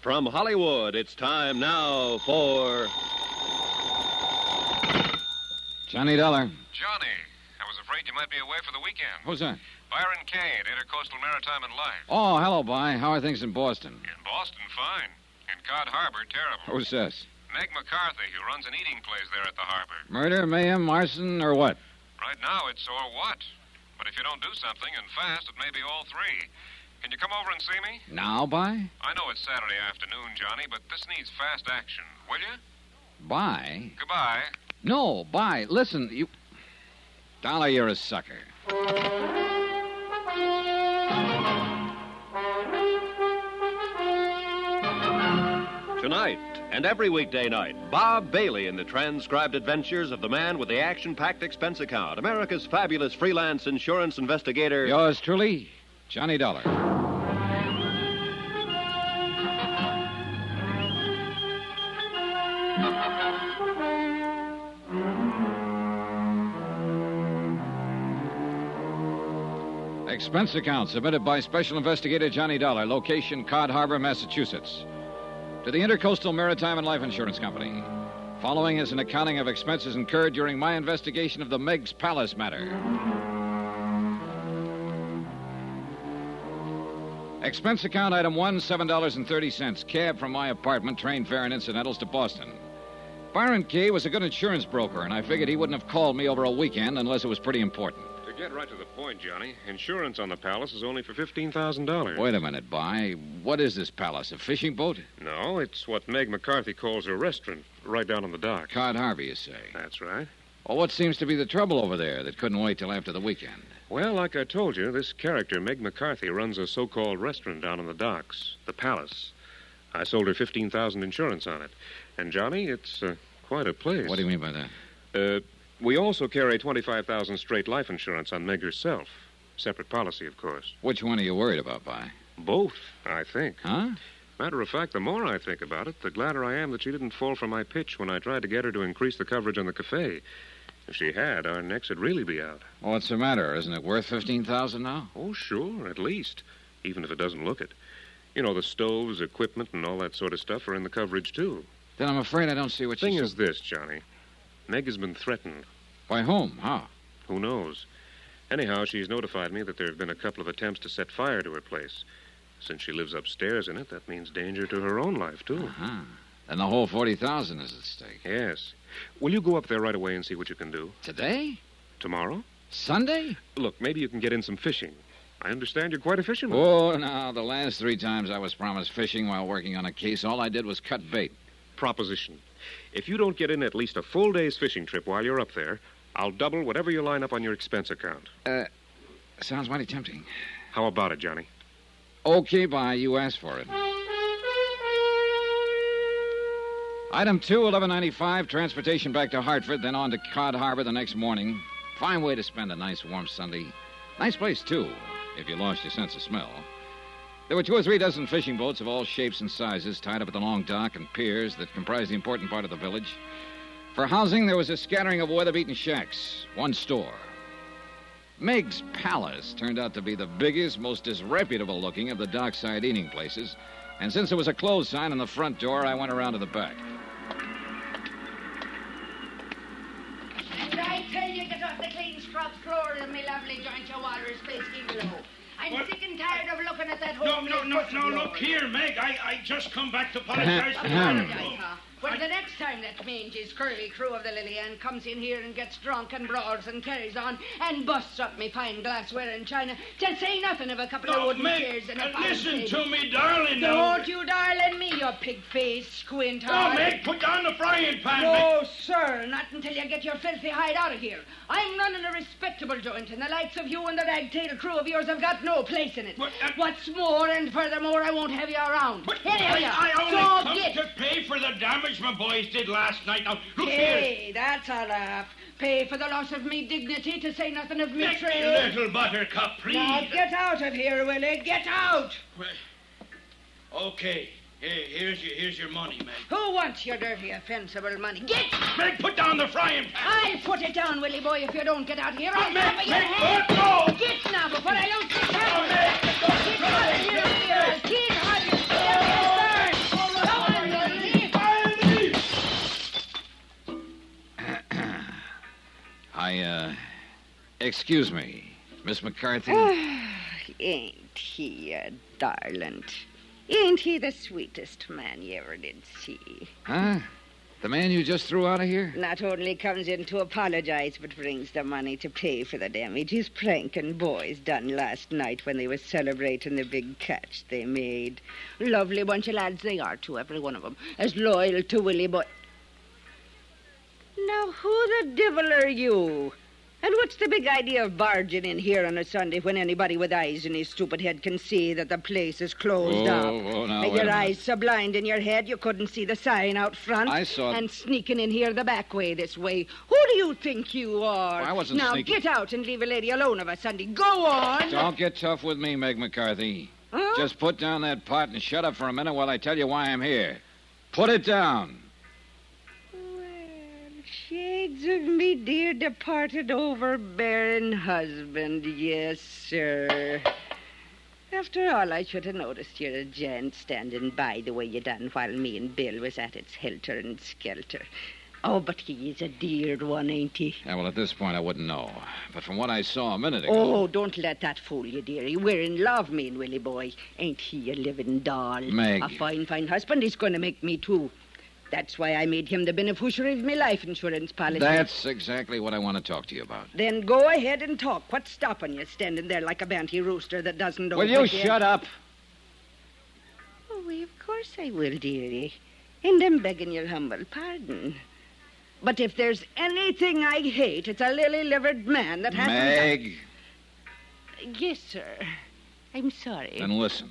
From Hollywood, it's time now for. Johnny Dollar. Johnny, I was afraid you might be away for the weekend. Who's that? Byron Kane, Intercoastal Maritime and Life. Oh, hello, Bye. How are things in Boston? In Boston, fine. In Cod Harbor, terrible. Who's this? Meg McCarthy, who runs an eating place there at the harbor. Murder, mayhem, arson, or what? Right now, it's or what. But if you don't do something, and fast, it may be all three. Can you come over and see me? Now, Bye? I know it's Saturday afternoon, Johnny, but this needs fast action. Will you? Bye? Goodbye. No, Bye. Listen, you. Dollar, you're a sucker. Tonight and every weekday night, Bob Bailey in the transcribed adventures of the man with the action packed expense account, America's fabulous freelance insurance investigator. Yours truly, Johnny Dollar. Expense account submitted by Special Investigator Johnny Dollar, location Cod Harbor, Massachusetts. To the Intercoastal Maritime and Life Insurance Company. Following is an accounting of expenses incurred during my investigation of the Meg's Palace matter. Expense account item one, $7.30. Cab from my apartment, train fare and incidentals to Boston. Byron Kay was a good insurance broker, and I figured he wouldn't have called me over a weekend unless it was pretty important. Get right to the point, Johnny, insurance on the palace is only for $15,000. Wait a minute, By. What is this palace? A fishing boat? No, it's what Meg McCarthy calls a restaurant, right down on the dock. Cod Harbor, you say? That's right. Well, what seems to be the trouble over there that couldn't wait till after the weekend? Well, like I told you, this character, Meg McCarthy, runs a so-called restaurant down on the docks, the Palace. I sold her 15000 insurance on it. And, Johnny, it's uh, quite a place. What do you mean by that? Uh, we also carry 25000 straight life insurance on Meg herself. Separate policy, of course. Which one are you worried about, By? Both, I think. Huh? Matter of fact, the more I think about it, the gladder I am that she didn't fall for my pitch when I tried to get her to increase the coverage on the cafe. If she had, our necks would really be out. What's the matter? Isn't it worth 15000 now? Oh, sure, at least. Even if it doesn't look it. You know, the stoves, equipment, and all that sort of stuff are in the coverage, too. Then I'm afraid I don't see what The Thing is this, Johnny. Meg has been threatened. By whom? How? Who knows? Anyhow, she's notified me that there have been a couple of attempts to set fire to her place. Since she lives upstairs in it, that means danger to her own life, too. Uh-huh. Then the whole 40000 is at stake. Yes. Will you go up there right away and see what you can do? Today? Tomorrow? Sunday? Look, maybe you can get in some fishing. I understand you're quite a fisherman. Oh, now, the last three times I was promised fishing while working on a case, all I did was cut bait. Proposition. If you don't get in at least a full day's fishing trip while you're up there, I'll double whatever you line up on your expense account. Uh, sounds mighty tempting. How about it, Johnny? Okay, bye. You asked for it. Item two, 1195, transportation back to Hartford, then on to Cod Harbor the next morning. Fine way to spend a nice warm Sunday. Nice place, too, if you lost your sense of smell. There were two or three dozen fishing boats of all shapes and sizes tied up at the long dock and piers that comprised the important part of the village. For housing, there was a scattering of weather-beaten shacks, one store. Meg's Palace turned out to be the biggest, most disreputable looking of the dockside eating places, and since there was a closed sign on the front door, I went around to the back. And I tell you, get off the clean scrub floor of me lovely joint your water is space below. I'm What? sick and tired of looking at that whole No, no, no, no, look here, Meg. I, I just come back to uh-huh, apologize for uh-huh. Ahem. Huh? Well, the next time that mangy, scurvy crew of the Lily Ann comes in here and gets drunk and brawls and carries on and busts up me fine glassware and china, to say nothing of a couple of No, wooden Meg, chairs and a uh, fine listen to me, darling. now. Don't you darling me, you pig face, squint No, eye. Meg, put down the frying pan, Meg. No, sir, not until you get your filthy hide out of here. I'm running a respectable joint, and the likes of you and the ragtail crew of yours have got no place in it. But, uh, What's more, and furthermore, I won't have you around. But I, you. I only so come get. The damage my boys did last night. Now, look here. Hey, that's a laugh. Pay for the loss of me dignity, to say nothing of me Meg, me little buttercup, please. Now get out of here, Willie. Get out. Well, Okay, here, here's your here's your money, Meg. Who wants your dirty, offensible money? Get! Meg, put down the frying pan. I'll put it down, Willie boy, if you don't get out here. I'll Meg, cover your Meg, head. oh, no. Get now before I don't get Oh. Meg, Get out of here, Bill. Get out of here. Get Uh, excuse me, Miss McCarthy. Ain't he a darling? Ain't he the sweetest man you ever did see? huh? The man you just threw out of here? Not only comes in to apologize, but brings the money to pay for the damage his pranking boys done last night when they was celebrating the big catch they made. Lovely bunch of lads they are, too, every one of 'em. As loyal to Willie Boy. Now, who the devil are you? And what's the big idea of barging in here on a Sunday when anybody with eyes in his stupid head can see that the place is closed Oh, up? oh, now, With your eyes so blind in your head you couldn't see the sign out front. I saw- And sneaking in here the back way this way. Who do you think you are? I wasn't now sneaking. get out and leave a lady alone of a Sunday. Go on. Don't get tough with me, Meg McCarthy. Huh? Just put down that pot and shut up for a minute while I tell you why I'm here. Put it down. Shades of me dear departed overbearing husband, yes, sir. After all, I should have noticed you're a gent standing by the way you done while me and Bill was at its helter and skelter. Oh, but he is a dear one, ain't he? Yeah, well, at this point, I wouldn't know. But from what I saw a minute ago. Oh, don't let that fool you, dearie. We're in love, me and Willie boy. Ain't he a living doll? Meg. A fine, fine husband he's going to make me, too. That's why I made him the beneficiary of my life insurance policy. That's exactly what I want to talk to you about. Then go ahead and talk. What's stopping you standing there like a banty rooster that doesn't know Will you shut up? Oh, of course I will, dearie. And I'm begging your humble pardon. But if there's anything I hate, it's a lily-livered man that hasn't... Meg. Yes, sir. I'm sorry. Then listen.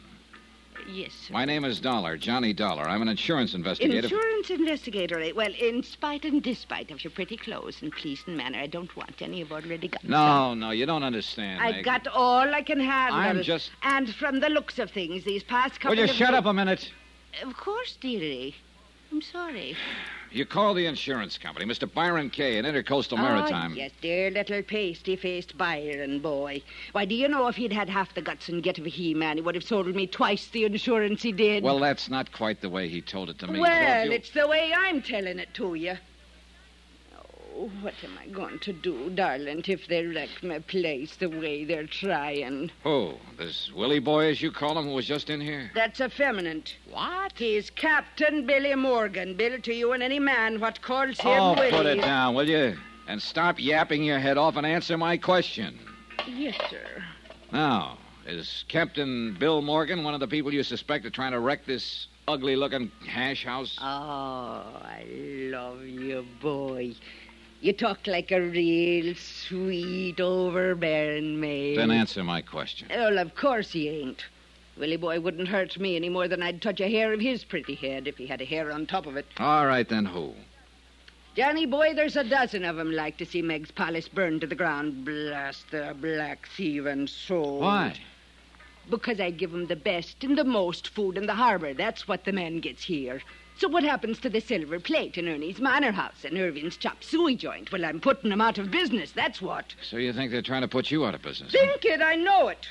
Yes, sir. My name is Dollar, Johnny Dollar. I'm an insurance investigator. Insurance investigator. eh? Well, in spite and despite of your pretty clothes and pleasing manner, I don't want any you've already got. No, no, you don't understand. I Meg. got all I can handle. I'm just- And from the looks of things, these past couple Will you of shut up a minute? Of course, dearie. I'm sorry. You call the insurance company, Mr. Byron Kay, in Intercoastal Maritime. Oh, yes, dear little pasty-faced Byron boy. Why, do you know if he'd had half the guts and get of a he-man, he would have sold me twice the insurance he did. Well, that's not quite the way he told it to me. Well, you- it's the way I'm telling it to you. Oh, what am I going to do, darling, if they wreck my place the way they're trying? Who? This Willie boy, as you call him, who was just in here? That's effeminate. What? He's Captain Billy Morgan, billed to you and any man what calls him Oh, Willie. put it down, will you? And stop yapping your head off and answer my question. Yes, sir. Now, is Captain Bill Morgan one of the people you suspect of trying to wreck this ugly-looking hash house? Oh, I love you, boy. You talk like a real sweet, overbearing man. Then answer my question. Well, of course he ain't. Willie boy wouldn't hurt me any more than I'd touch a hair of his pretty head if he had a hair on top of it. All right, then who? Johnny boy, there's a dozen of 'em like to see Meg's palace burned to the ground. Blast their black thieving souls. Why? Because I give 'em the best and the most food in the harbor. That's what the man gets here. So what happens to the silver plate in Ernie's Manor House and Irving's chop suey joint? Well, I'm putting 'em out of business, that's what. So you think they're trying to put you out of business? huh? Think it, I know it.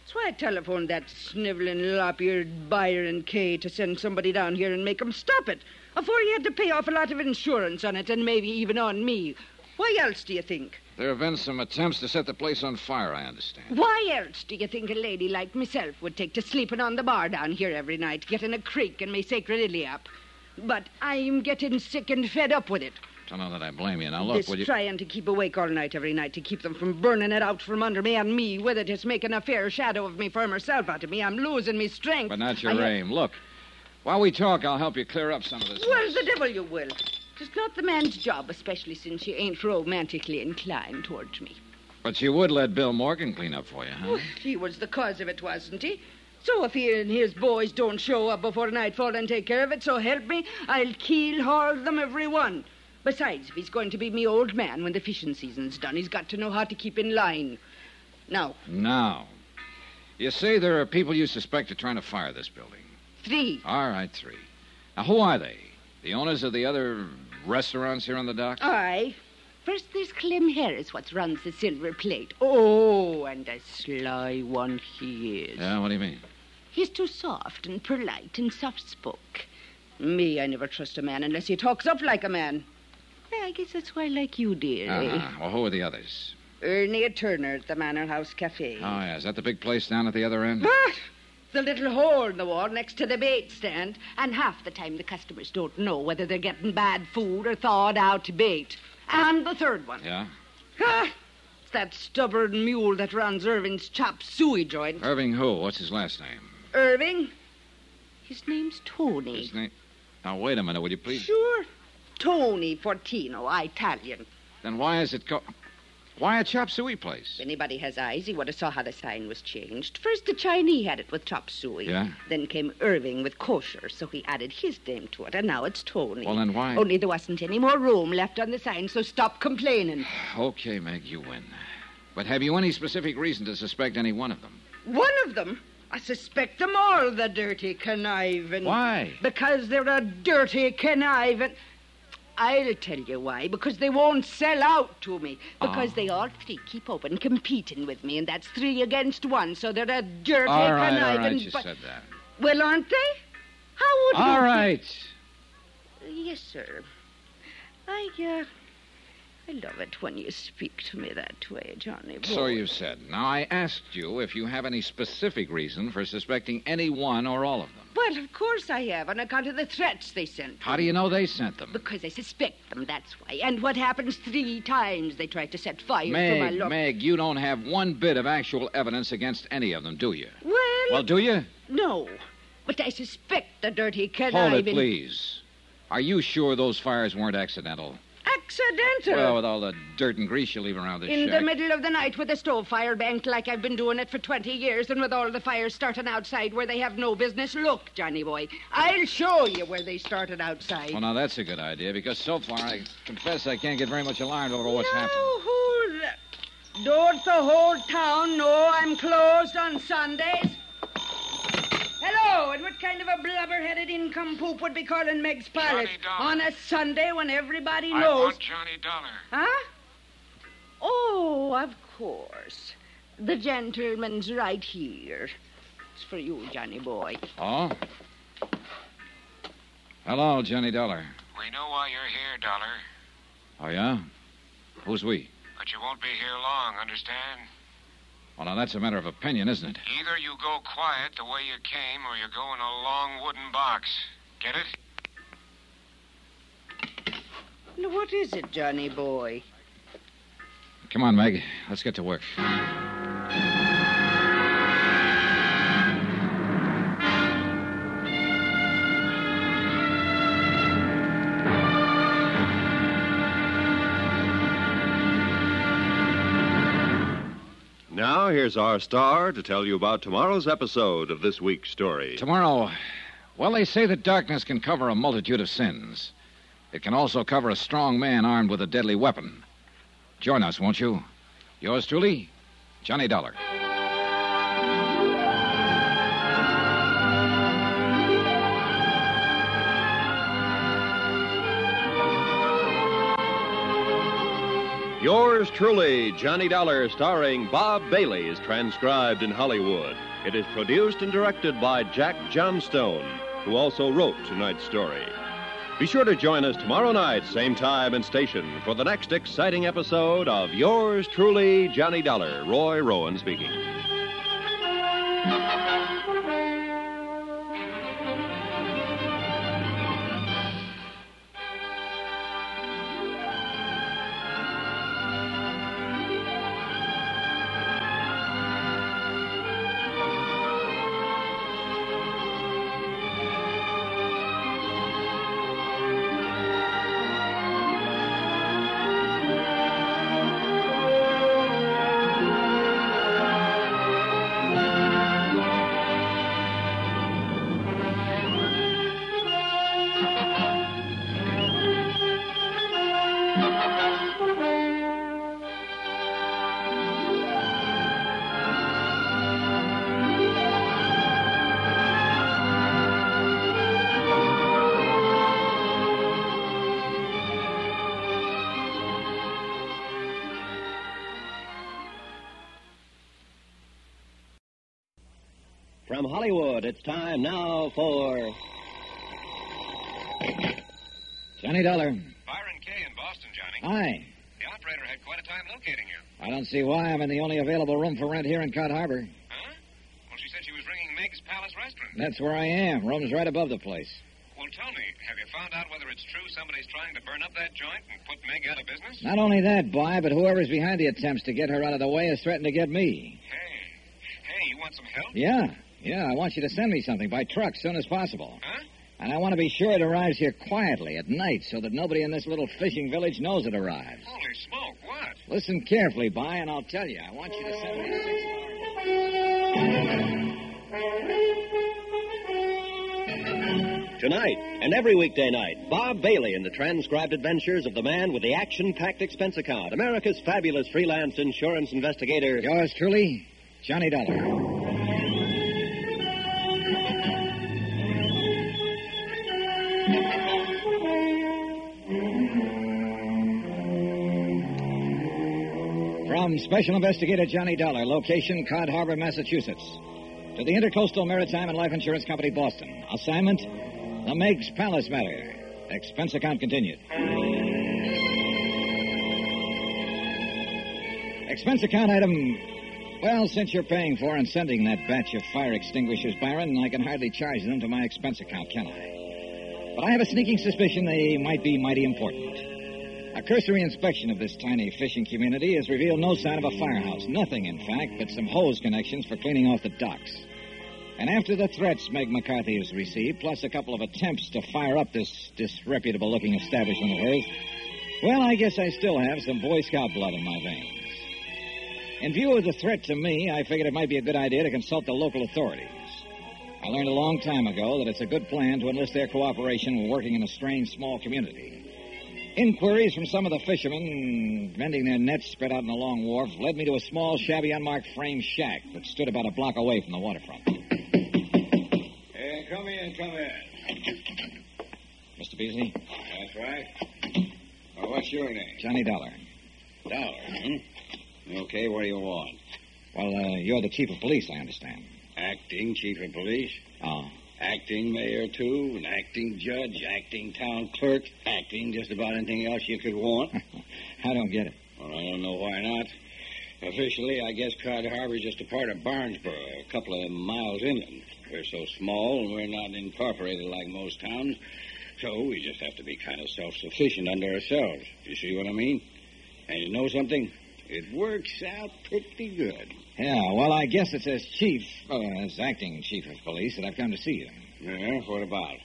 That's why I telephoned that sniveling, lop-eared Byron Kay to send somebody down here and make 'em stop it. Afore he had to pay off a lot of insurance on it and maybe even on me. Why else do you think? There have been some attempts to set the place on fire, I understand. Why else do you think a lady like myself would take to sleeping on the bar down here every night, getting a creak and me sacroiliac? But I'm getting sick and fed up with it. Don't know that I blame you. Now, look, this will you... trying to keep awake all night every night to keep them from burning it out from under me and me with it is making a fair shadow of me for myself out of me. I'm losing me strength. But not your I- aim. Look, while we talk, I'll help you clear up some of this. Well, mess. the devil you will. It's not the man's job, especially since you ain't romantically inclined towards me. But you would let Bill Morgan clean up for you, huh? Well, he was the cause of it, wasn't he? So if he and his boys don't show up before nightfall and take care of it, so help me, I'll keel haul them every one. Besides, if he's going to be me old man when the fishing season's done, he's got to know how to keep in line. Now, Now, you say there are people you suspect are trying to fire this building. three. All right, three. Now, who are they? The owners of the other restaurants here on the dock? Aye. First, there's Clem Harris, what runs the silver plate. Oh, and a sly one he is. Yeah, what do you mean? He's too soft and polite and soft spoke. Me, I never trust a man unless he talks up like a man. Yeah, I guess that's why I like you, dear. Uh-huh. Well, who are the others? Ernie Turner at the Manor House Cafe. Oh, yeah. Is that the big place down at the other end? But the little hole in the wall next to the bait stand, and half the time the customers don't know whether they're getting bad food or thawed out bait. And the third one. Yeah. Ah, it's that stubborn mule that runs Irving's chop suey joint. Irving who? What's his last name? Irving? His name's Tony. His name. Now, wait a minute, will you please? Sure. Tony Fortino, Italian. Then why is it called. Why a chop suey place? If anybody has eyes, he would have saw how the sign was changed. First, the Chinese had it with chop suey. Yeah? Then came Irving with kosher, so he added his name to it, and now it's Tony. Well, then why? Only there wasn't any more room left on the sign, so stop complaining. Okay, Meg, you win. But have you any specific reason to suspect any one of them? One of them, I suspect them all, the dirty conniving. Why? Because they're a dirty conniving. I'll tell you why. Because they won't sell out to me. Because Oh. they all three keep open competing with me, and that's three against one. So they're a dirty All right, conniving. all right, you but- said that. Well, aren't they? How would All you- right. Yes, sir. I uh, I love it when you speak to me that way, Johnny. Boy. So you said. Now, I asked you if you have any specific reason for suspecting any one or all of them. Well, of course I have, on account of the threats they sent. How do you know they sent them? Because I suspect them, that's why. And what happens three times they try to set fire to my Meg. Meg, you don't have one bit of actual evidence against any of them, do you? Well, Well, do you? no. But I suspect the dirty Hold conniving... it, please. Are you sure those fires weren't accidental? Accidental. Well, with all the dirt and grease you leave around this in shack. the middle of the night with a stove fire banked like I've been doing it for 20 years, and with all the fires starting outside where they have no business. Look, Johnny boy, I'll show you where they started outside. Well, now that's a good idea because so far I confess I can't get very much alarmed over what's now, happened. who's? Don't the whole town know I'm closed on Sundays? Hello, and what kind of a blubber-headed income-poop would be calling Meg's Palace on a Sunday when everybody knows? I knows? want Johnny Dollar. Huh? Oh, of course. The gentleman's right here. It's for you, Johnny boy. Oh? Hello, Johnny Dollar. We know why you're here, Dollar, Oh, yeah? Who's we? but you won't be here long, understand? Well, now that's a matter of opinion, isn't it? Either you go quiet the way you came, or you go in a long wooden box. Get it? Now, what is it, Johnny boy? Come on, Meg. Let's get to work. Now, here's our star to tell you about tomorrow's episode of this week's story. Tomorrow, well, they say that darkness can cover a multitude of sins. It can also cover a strong man armed with a deadly weapon. Join us, won't you? Yours truly, Johnny Dollar. Yours truly, Johnny Dollar, starring Bob Bailey, is transcribed in Hollywood. It is produced and directed by Jack Johnstone, who also wrote tonight's story. Be sure to join us tomorrow night, same time and station, for the next exciting episode of Yours truly, Johnny Dollar. Roy Rowan speaking. Hollywood, it's time now for. Johnny Dollar. Byron Kay in Boston, Johnny. Hi. The operator had quite a time locating you. I don't see why I'm in the only available room for rent here in Cod Harbor. Huh? Well, she said she was ringing Meg's Palace Restaurant. That's where I am. Room's right above the place. Well, tell me, have you found out whether it's true somebody's trying to burn up that joint and put Meg out of business? Not only that, Boy, but whoever's behind the attempts to get her out of the way has threatened to get me. Hey, hey, you want some help? Yeah, yeah, I want you to send me something by truck as soon as possible. Huh? And I want to be sure it arrives here quietly at night so that nobody in this little fishing village knows it arrives. Holy smoke, what? Listen carefully, Boy, and I'll tell you. I want you to send me six. Tonight and every weekday night, Bob Bailey in the transcribed adventures of the man with the action packed expense account, America's fabulous freelance insurance investigator. Yours truly, Johnny Dollar. Special Investigator Johnny Dollar, location Cod Harbor, Massachusetts, to the Intercoastal Maritime and Life Insurance Company, Boston. Assignment The Meg's Palace Matter. Expense account continued. Expense account item. Well, since you're paying for and sending that batch of fire extinguishers, Byron, I can hardly charge them to my expense account, can I? But I have a sneaking suspicion they might be mighty important. A cursory inspection of this tiny fishing community has revealed no sign of a firehouse. Nothing, in fact, but some hose connections for cleaning off the docks. And after the threats Meg McCarthy has received, plus a couple of attempts to fire up this disreputable looking establishment of hers, well, I guess I still have some Boy Scout blood in my veins. In view of the threat to me, I figured it might be a good idea to consult the local authorities. I learned a long time ago that it's a good plan to enlist their cooperation when working in a strange small community. Inquiries from some of the fishermen mending their nets spread out in the long wharf led me to a small, shabby, unmarked frame shack that stood about a block away from the waterfront. Hey, come in, come in. Mr. Beasley? That's right. Well, what's your name? Johnny Dollar. Dollar, hmm? Okay, what do you want? Well, uh, you're the chief of police, I understand. Acting chief of police? Oh. Acting mayor, too, an acting judge, acting town clerk, acting just about anything else you could want. I don't get it. Well, I don't know why not. Officially, I guess Cod Harbor's just a part of Barnesboro, a couple of miles inland. We're so small and we're not incorporated like most towns, so we just have to be kind of self-sufficient under ourselves. You see what I mean? And you know something? It works out pretty good. Yeah, well, I guess it's as chief, uh, as acting chief of police that I've come to see you. Yeah, what about?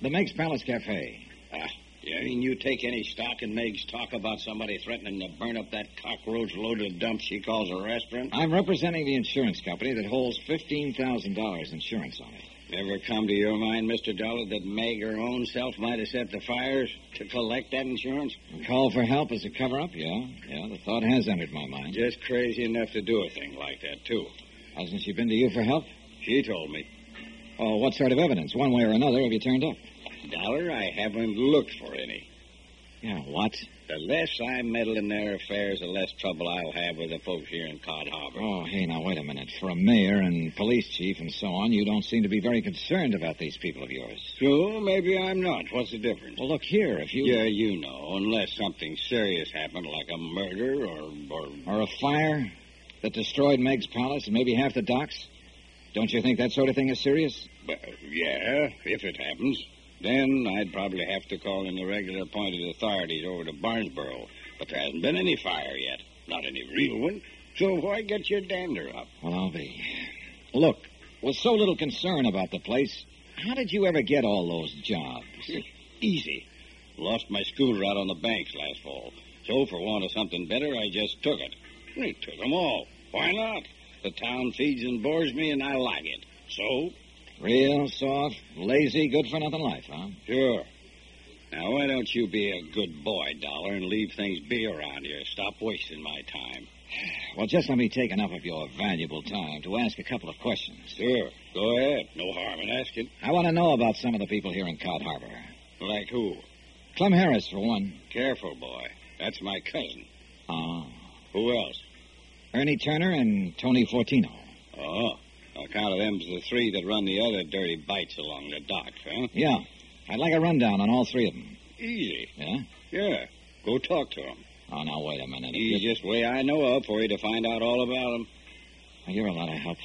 The Meg's Palace Cafe. Ah, you mean you take any stock in Meg's talk about somebody threatening to burn up that cockroach-loaded dump she calls a restaurant? I'm representing the insurance company that holds $15,000 insurance on it. Ever come to your mind, Mr. Dollar, that Meg her own self might have set the fires to collect that insurance? A call for help as a cover-up? Yeah, yeah, the thought has entered my mind. Just crazy enough to do a thing like that, too. Hasn't she been to you for help? She told me. Oh, what sort of evidence, one way or another, have you turned up? Dollar, I haven't looked for any. Yeah, what? The less I meddle in their affairs, the less trouble I'll have with the folks here in Cod Harbor. Oh, hey, now, wait a minute. For a mayor and police chief and so on, you don't seem to be very concerned about these people of yours. So, maybe I'm not. What's the difference? Well, look here, if you... Yeah, you know, unless something serious happened, like a murder or... or... Or a fire that destroyed Meg's palace and maybe half the docks. Don't you think that sort of thing is serious? Well, yeah, if it happens. Then I'd probably have to call in the regular appointed authorities over to Barnesboro. But there hasn't been any fire yet. Not any real one. So why get your dander up? Well, I'll be. Look, with so little concern about the place, how did you ever get all those jobs? Easy. Lost my scooter out on the banks last fall. So, for want of something better, I just took it. I took them all. Why not? The town feeds and bores me, and I like it. So, Real soft, lazy, good for nothing life, huh? sure. Now, why don't you be a good boy, Dollar, and leave things be around here? Stop wasting my time. Well, just let me take enough of your valuable time to ask a couple of questions. Sure. Go ahead. No harm in asking. I want to know about some of the people here in Cod Harbor. Like who? Clem Harris, for one. Careful, boy. That's my cousin. Oh. Who else? Ernie Turner and Tony Fortino. Oh. On account of them's the three that run the other dirty bites along the docks, huh? Yeah. I'd like a rundown on all three of them. Easy. Yeah? Yeah. Go talk to them. Oh, now, wait a minute. Just way I know of for you to find out all about him. You're a lot of help.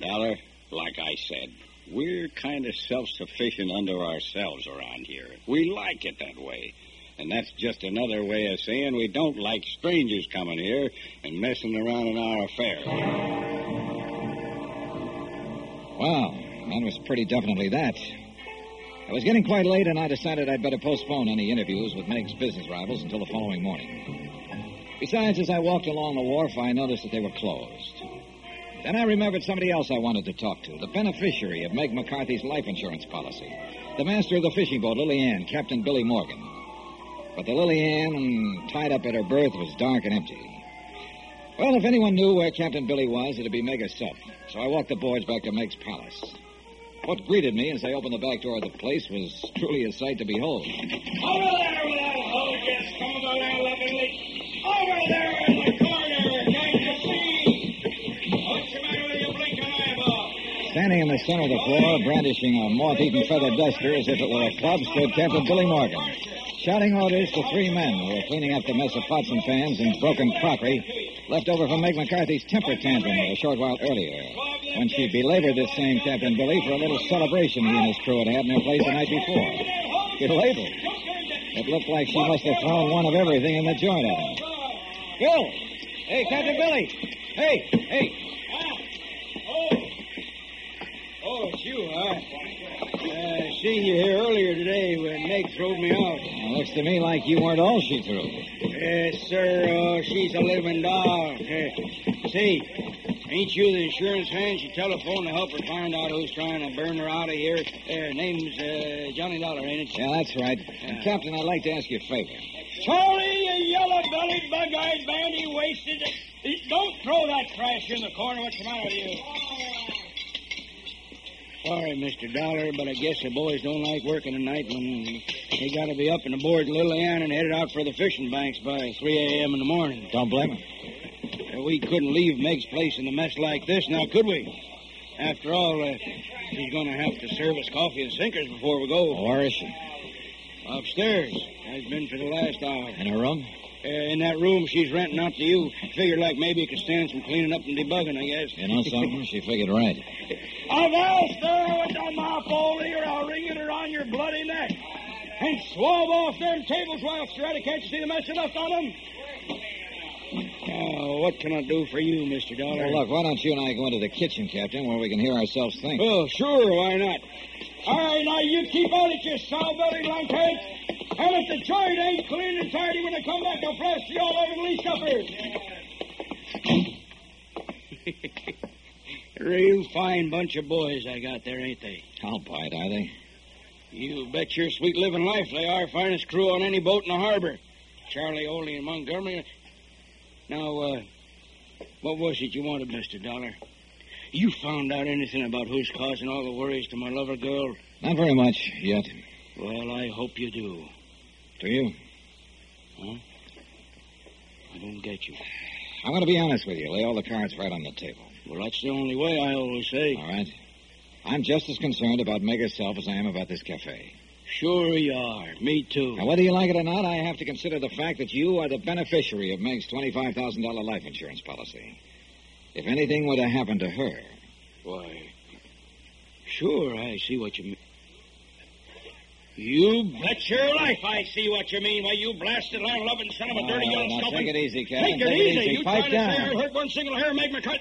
Dollar, like I said, we're kind of self-sufficient under ourselves around here. We like it that way. And that's just another way of saying we don't like strangers coming here and messing around in our affairs. Well, that was pretty definitely that. It was getting quite late, and I decided I'd better postpone any interviews with Meg's business rivals until the following morning. Besides, as I walked along the wharf, I noticed that they were closed. Then I remembered somebody else I wanted to talk to, the beneficiary of Meg McCarthy's life insurance policy, the master of the fishing boat, Lily Ann, Captain Billy Morgan. But the Lily Ann, tied up at her berth, was dark and empty. Well, if anyone knew where Captain Billy was, it'd be Meg herself. So I walked the boys back to Meg's palace. What greeted me as I opened the back door of the place was truly a sight to behold. Over there with that hose, yes, come over there lovingly. Over there in the corner, can't you see? What's the matter with blinking eyeball? Standing in the center of the floor, brandishing a moth-eaten feather duster as if it were a club, stood Captain Billy Morgan, shouting orders to three men who were cleaning up the mess of pots and pans and broken crockery left over from Meg McCarthy's temper tantrum a short while earlier, when she belabored this same Captain Billy for a little celebration he and his crew had had in their place the night before. Belabored? It looked like she must have thrown one of everything in the joint at him. Bill! Hey, Captain Billy! Hey, hey! Oh, it's you, huh? Uh, seen you here earlier today when Meg throwed me out. Looks to me like you weren't all she threw. Yes, sir. Oh, she's a living doll. Uh, see, ain't you the insurance man? She telephoned to help her find out who's trying to burn her out of here. Her name's uh, Johnny Dollar, ain't it? Yeah, that's right. And, Captain, I'd like to ask you a favor. Charlie, you yellow-bellied, bug-eyed bandy wasted. Don't throw that trash in the corner. What's the matter with you? Sorry, Mr. Dollar, but I guess the boys don't like working at night when they got to be up and aboard Lily Ann and headed out for the fishing banks by 3 a.m. in the morning. Don't blame him. Uh, We couldn't leave Meg's place in a mess like this, now could we? After all, uh, she's going to have to serve us coffee and sinkers before we go. Where is she? Upstairs. Has been for the last hour. In her room? Uh, in that room she's renting out to you. Figured like maybe it could stand some cleaning up and debugging, I guess. You know something? she figured right. I'll now stir with the mop hole here. I'll ring it around your bloody neck. And swab off them tables while ready. Can't you see the mess you left on them? Now, what can I do for you, Mr. Dollar? Well, look, why don't you and I go into the kitchen, Captain, where we can hear ourselves think? Oh, sure, why not? All right, now you keep at it, you sow-bellied lunkhead. And if the joint ain't and tidy when they come back, I'll blast you all over the least uppers. Real fine bunch of boys I got there, ain't they? I'll buy are they? You bet your sweet living life they are finest crew on any boat in the harbor. Charlie Oley and Montgomery. Now, uh, what was it you wanted, Mr. Dollar? You found out anything about who's causing all the worries to my lover girl? Not very much yet. Well, I hope you do. Do you? Huh? I don't get you. I'm going to be honest with you. Lay all the cards right on the table. Well, that's the only way, I always say. All right? I'm just as concerned about Meg herself as I am about this cafe. Sure you are. Me too. Now, whether you like it or not, I have to consider the fact that you are the beneficiary of Meg's $25,000 life insurance policy. If anything were to happen to her, Why, sure, I see what you mean. You bet your life I see what you mean. Why, you blasted land-loving son of a dirty Oh, yellow now take it easy, Captain. Take it Take it easy. easy. You Pipe trying down. to say I hurt one single hair, make me cut.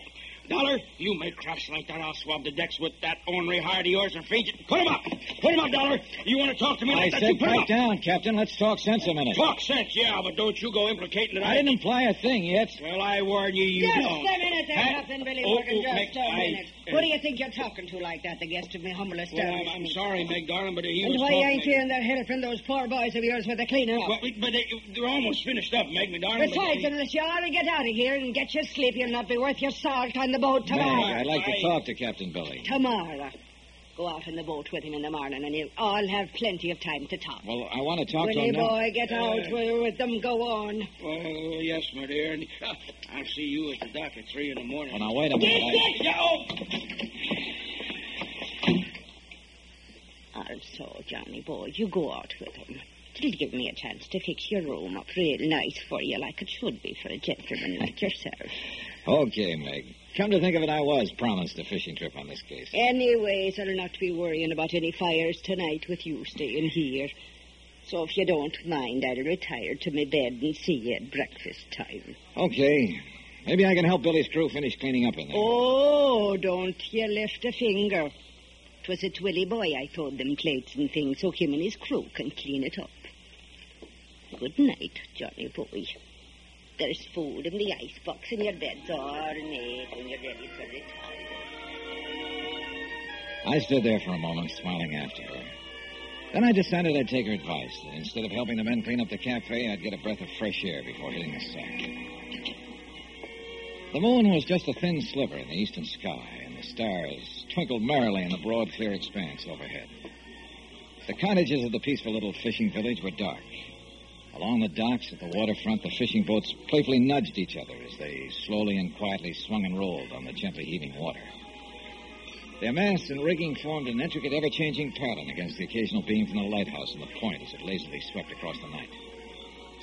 Dollar, you make crafts like that, I'll swab the decks with that ornery hide of yours and feed you. Put him up. Put him up, Dollar. You want to talk to me I like that? said You put him pipe down, Captain. Let's talk sense a minute. Talk sense, yeah, but don't you go implicating that I didn't imply a thing yet. Well, I warn you, you Just don't. a minute there, Huh? Captain Billy Oh, Morgan. oh, Just Meg, a I- minute. Who do you think you're talking to like that, the guest of my humble Well, I'm. I'm sorry, Meg, darling, but he and was why ain't you in there helping those poor boys of yours with the cleaning up? But, but they, they're almost finished up, Meg, me darling. Besides, they- unless you ought to get out of here and get your sleep, you'll not be worth your salt on the boat Meg. I'd like to I- talk to Captain Billy. Tomorrow. Go out in the boat with him in the morning, and you'll all have plenty of time to talk. Well, I want to talk to Willie him now. boy, get out Uh, with, with them. Go on. Well, yes, my dear. And, uh, I'll see you at the dock at three in the morning. Well, now, wait a minute. I- Yeah, oh. Also, Johnny boy, you go out with him. It'll give me a chance to fix your room up real nice for you, like it should be for a gentleman like yourself. Okay, Meg. Come to think of it, I was promised a fishing trip on this case. Anyways, I'll not be worrying about any fires tonight with you staying here. So if you don't mind, I'll retire to my bed and see you at breakfast time. Okay. Maybe I can help Billy's crew finish cleaning up in there. Oh, don't you lift a finger. 'Twas a twilly boy I throwed them plates and things so him and his crew can clean it up. Good night, Johnny boy. There's food in the icebox in your made when you're ready for. I stood there for a moment, smiling after her. Then I decided I'd take her advice. That instead of helping the men clean up the cafe, I'd get a breath of fresh air before hitting the sack. The moon was just a thin sliver in the eastern sky, and the stars twinkled merrily in the broad, clear expanse overhead. The cottages of the peaceful little fishing village were dark. Along the docks at the waterfront, the fishing boats playfully nudged each other as they slowly and quietly swung and rolled on the gently heaving water. Their masts and rigging formed an intricate, ever changing pattern against the occasional beam from the lighthouse and the point as it lazily swept across the night.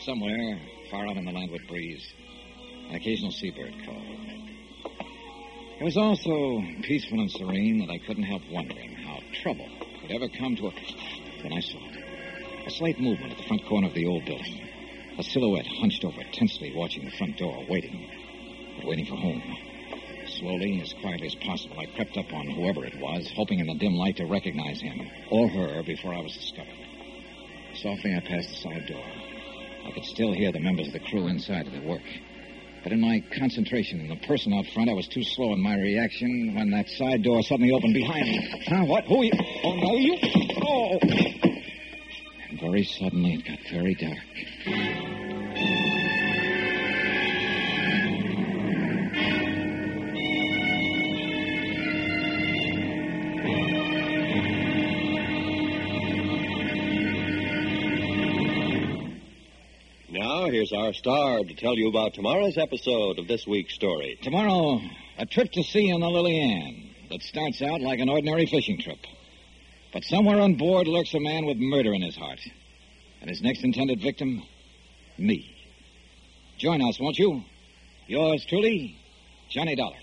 Somewhere, far out in the landward breeze, an occasional seabird called. It was all so peaceful and serene that I couldn't help wondering how trouble could ever come to a. Then I saw it. A slight movement at the front corner of the old building. A silhouette hunched over, tensely watching the front door, waiting. But waiting for whom? Slowly, as quietly as possible, I crept up on whoever it was, hoping in the dim light to recognize him or her before I was discovered. Softly, I passed the side door. I could still hear the members of the crew inside at their work. But in my concentration on the person out front, I was too slow in my reaction when that side door suddenly opened behind me. Huh? What? Who are you? Oh, no, you. Oh. Very suddenly, it got very dark. Now, here's our star to tell you about tomorrow's episode of this week's story. Tomorrow, a trip to sea on the Lily Ann that starts out like an ordinary fishing trip. But somewhere on board lurks a man with murder in his heart. And his next intended victim, me. Join us, won't you? Yours truly, Johnny Dollar.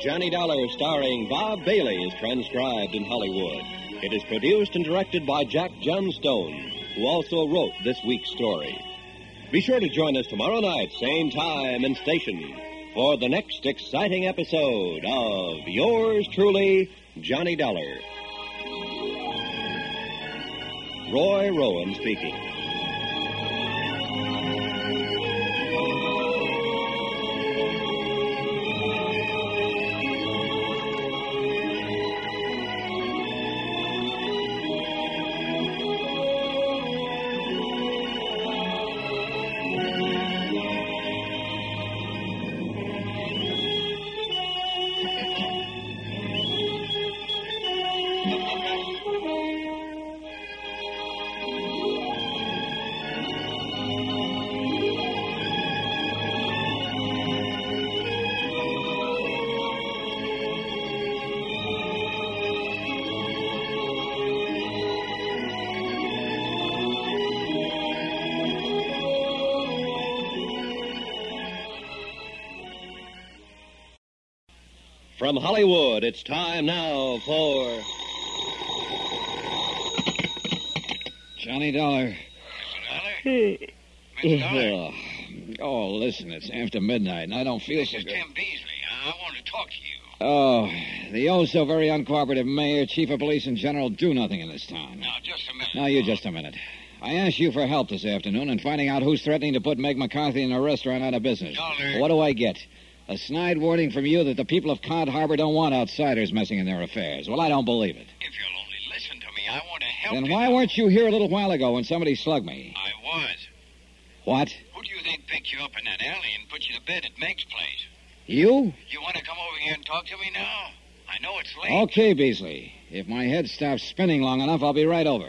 Johnny Dollar, starring Bob Bailey, is transcribed in Hollywood. It is produced and directed by Jack Johnstone, who also wrote this week's story. Be sure to join us tomorrow night, same time and station, for the next exciting episode of Yours truly, Johnny Dollar. Roy Rowan speaking. From Hollywood, it's time now for. Johnny Dollar. Mr. Dollar? Oh, oh, listen, it's after midnight, and I don't feel This so is good. Tim Beasley. I want to talk to you. Oh, the oh so very uncooperative mayor, chief of police, and general do nothing in this town. Now, just a minute. Now, you just a minute. I asked you for help this afternoon in finding out who's threatening to put Meg McCarthy in a restaurant out of business. Dollar. What do I get? A snide warning from you that the people of Cod Harbor don't want outsiders messing in their affairs. Well, I don't believe it. If you'll only listen to me, I want to help you. Then you. why weren't you here a little while ago when somebody slugged me? I was. What? Who do you think picked you up in that alley and put you to bed at Meg's place? You? You want to come over here and talk to me now? I know it's late. Okay, Beasley. If my head stops spinning long enough, I'll be right over.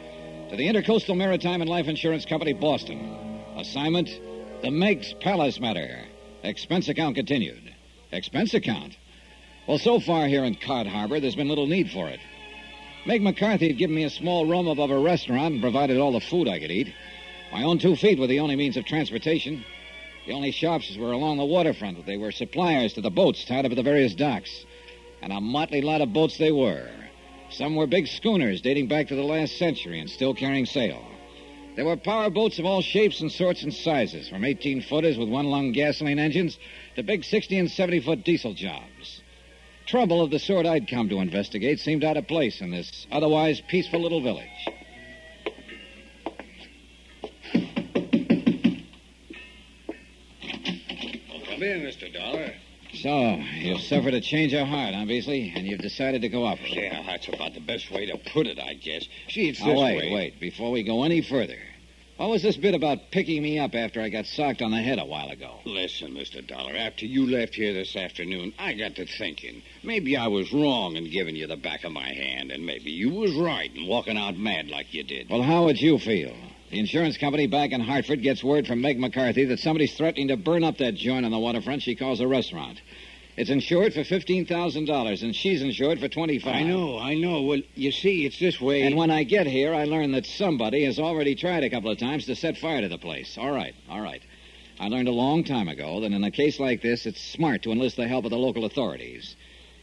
to the Intercoastal Maritime and Life Insurance Company, Boston. Assignment The Meg's Palace Matter. Expense account continued. Expense account? Well, so far here in Cod Harbor, there's been little need for it. Meg McCarthy had given me a small room above a restaurant and provided all the food I could eat. My own two feet were the only means of transportation. The only shops were along the waterfront. They were suppliers to the boats tied up at the various docks. And a motley lot of boats they were. Some were big schooners dating back to the last century and still carrying sail. There were power boats of all shapes and sorts and sizes, from 18 footers with one lung gasoline engines to big 60 and 70 foot diesel jobs. Trouble of the sort I'd come to investigate seemed out of place in this otherwise peaceful little village. Come in, Mr. Dollar. So, you've suffered a change of heart, huh, Beasley? And you've decided to go up. Yeah, that's about the best way to put it, I guess. See, it's Now, this wait, way. wait. Before we go any further, what was this bit about picking me up after I got socked on the head a while ago? Listen, Mr. Dollar, after you left here this afternoon, I got to thinking. Maybe I was wrong in giving you the back of my hand, and maybe you was right in walking out mad like you did. Well, how would you feel? The insurance company back in Hartford gets word from Meg McCarthy that somebody's threatening to burn up that joint on the waterfront she calls a restaurant. It's insured for fifteen thousand dollars, and she's insured for twenty-five. I know, I know. Well, you see, it's this way. And when I get here, I learn that somebody has already tried a couple of times to set fire to the place. All right, all right. I learned a long time ago that in a case like this, it's smart to enlist the help of the local authorities.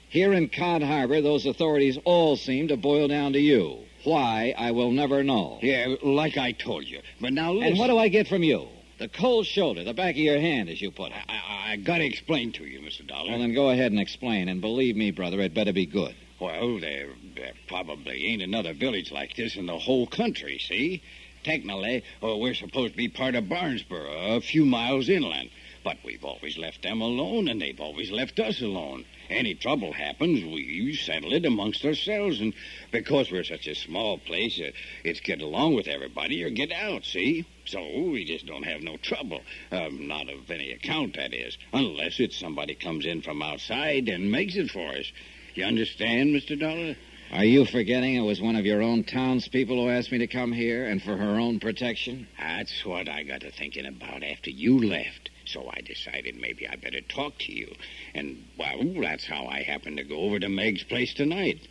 Here in Cod Harbor, those authorities all seem to boil down to you. Why, I will never know. Yeah, like I told you. But now listen. And what do I get from you? The cold shoulder, the back of your hand, as you put it. I, I, gotta explain to you, Mr. Dollar. Well, then go ahead and explain. And believe me, brother, it better be good. Well, there, there probably ain't another village like this in the whole country, see? Technically, uh, we're supposed to be part of Barnesboro, a few miles inland. But we've always left them alone, and they've always left us alone. Any trouble happens, we settle it amongst ourselves, and because we're such a small place, uh, it's get along with everybody or get out, see? So we just don't have no trouble. Um, not of any account, that is, unless it's somebody comes in from outside and makes it for us. You understand, Mr. Dollar? Are you forgetting it was one of your own townspeople who asked me to come here and for her own protection? That's what I got to thinking about after you left. So I decided maybe I better talk to you. And, well, that's how I happened to go over to Meg's place tonight.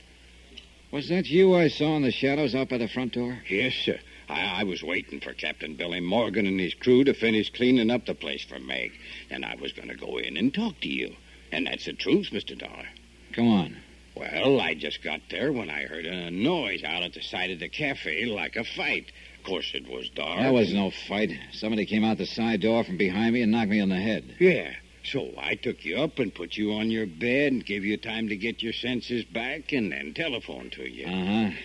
Was that you I saw in the shadows out by the front door? Yes, sir. I, I was waiting for Captain Billy Morgan and his crew to finish cleaning up the place for Meg. And I was going to go in and talk to you. And that's the truth, Mr. Dollar. Come on. Well, I just got there when I heard a noise out at the side of the cafe like a fight. Of course, it was dark. That was no fight. Somebody came out the side door from behind me and knocked me on the head. Yeah. So I took you up and put you on your bed and gave you time to get your senses back and then telephoned to you. Uh huh.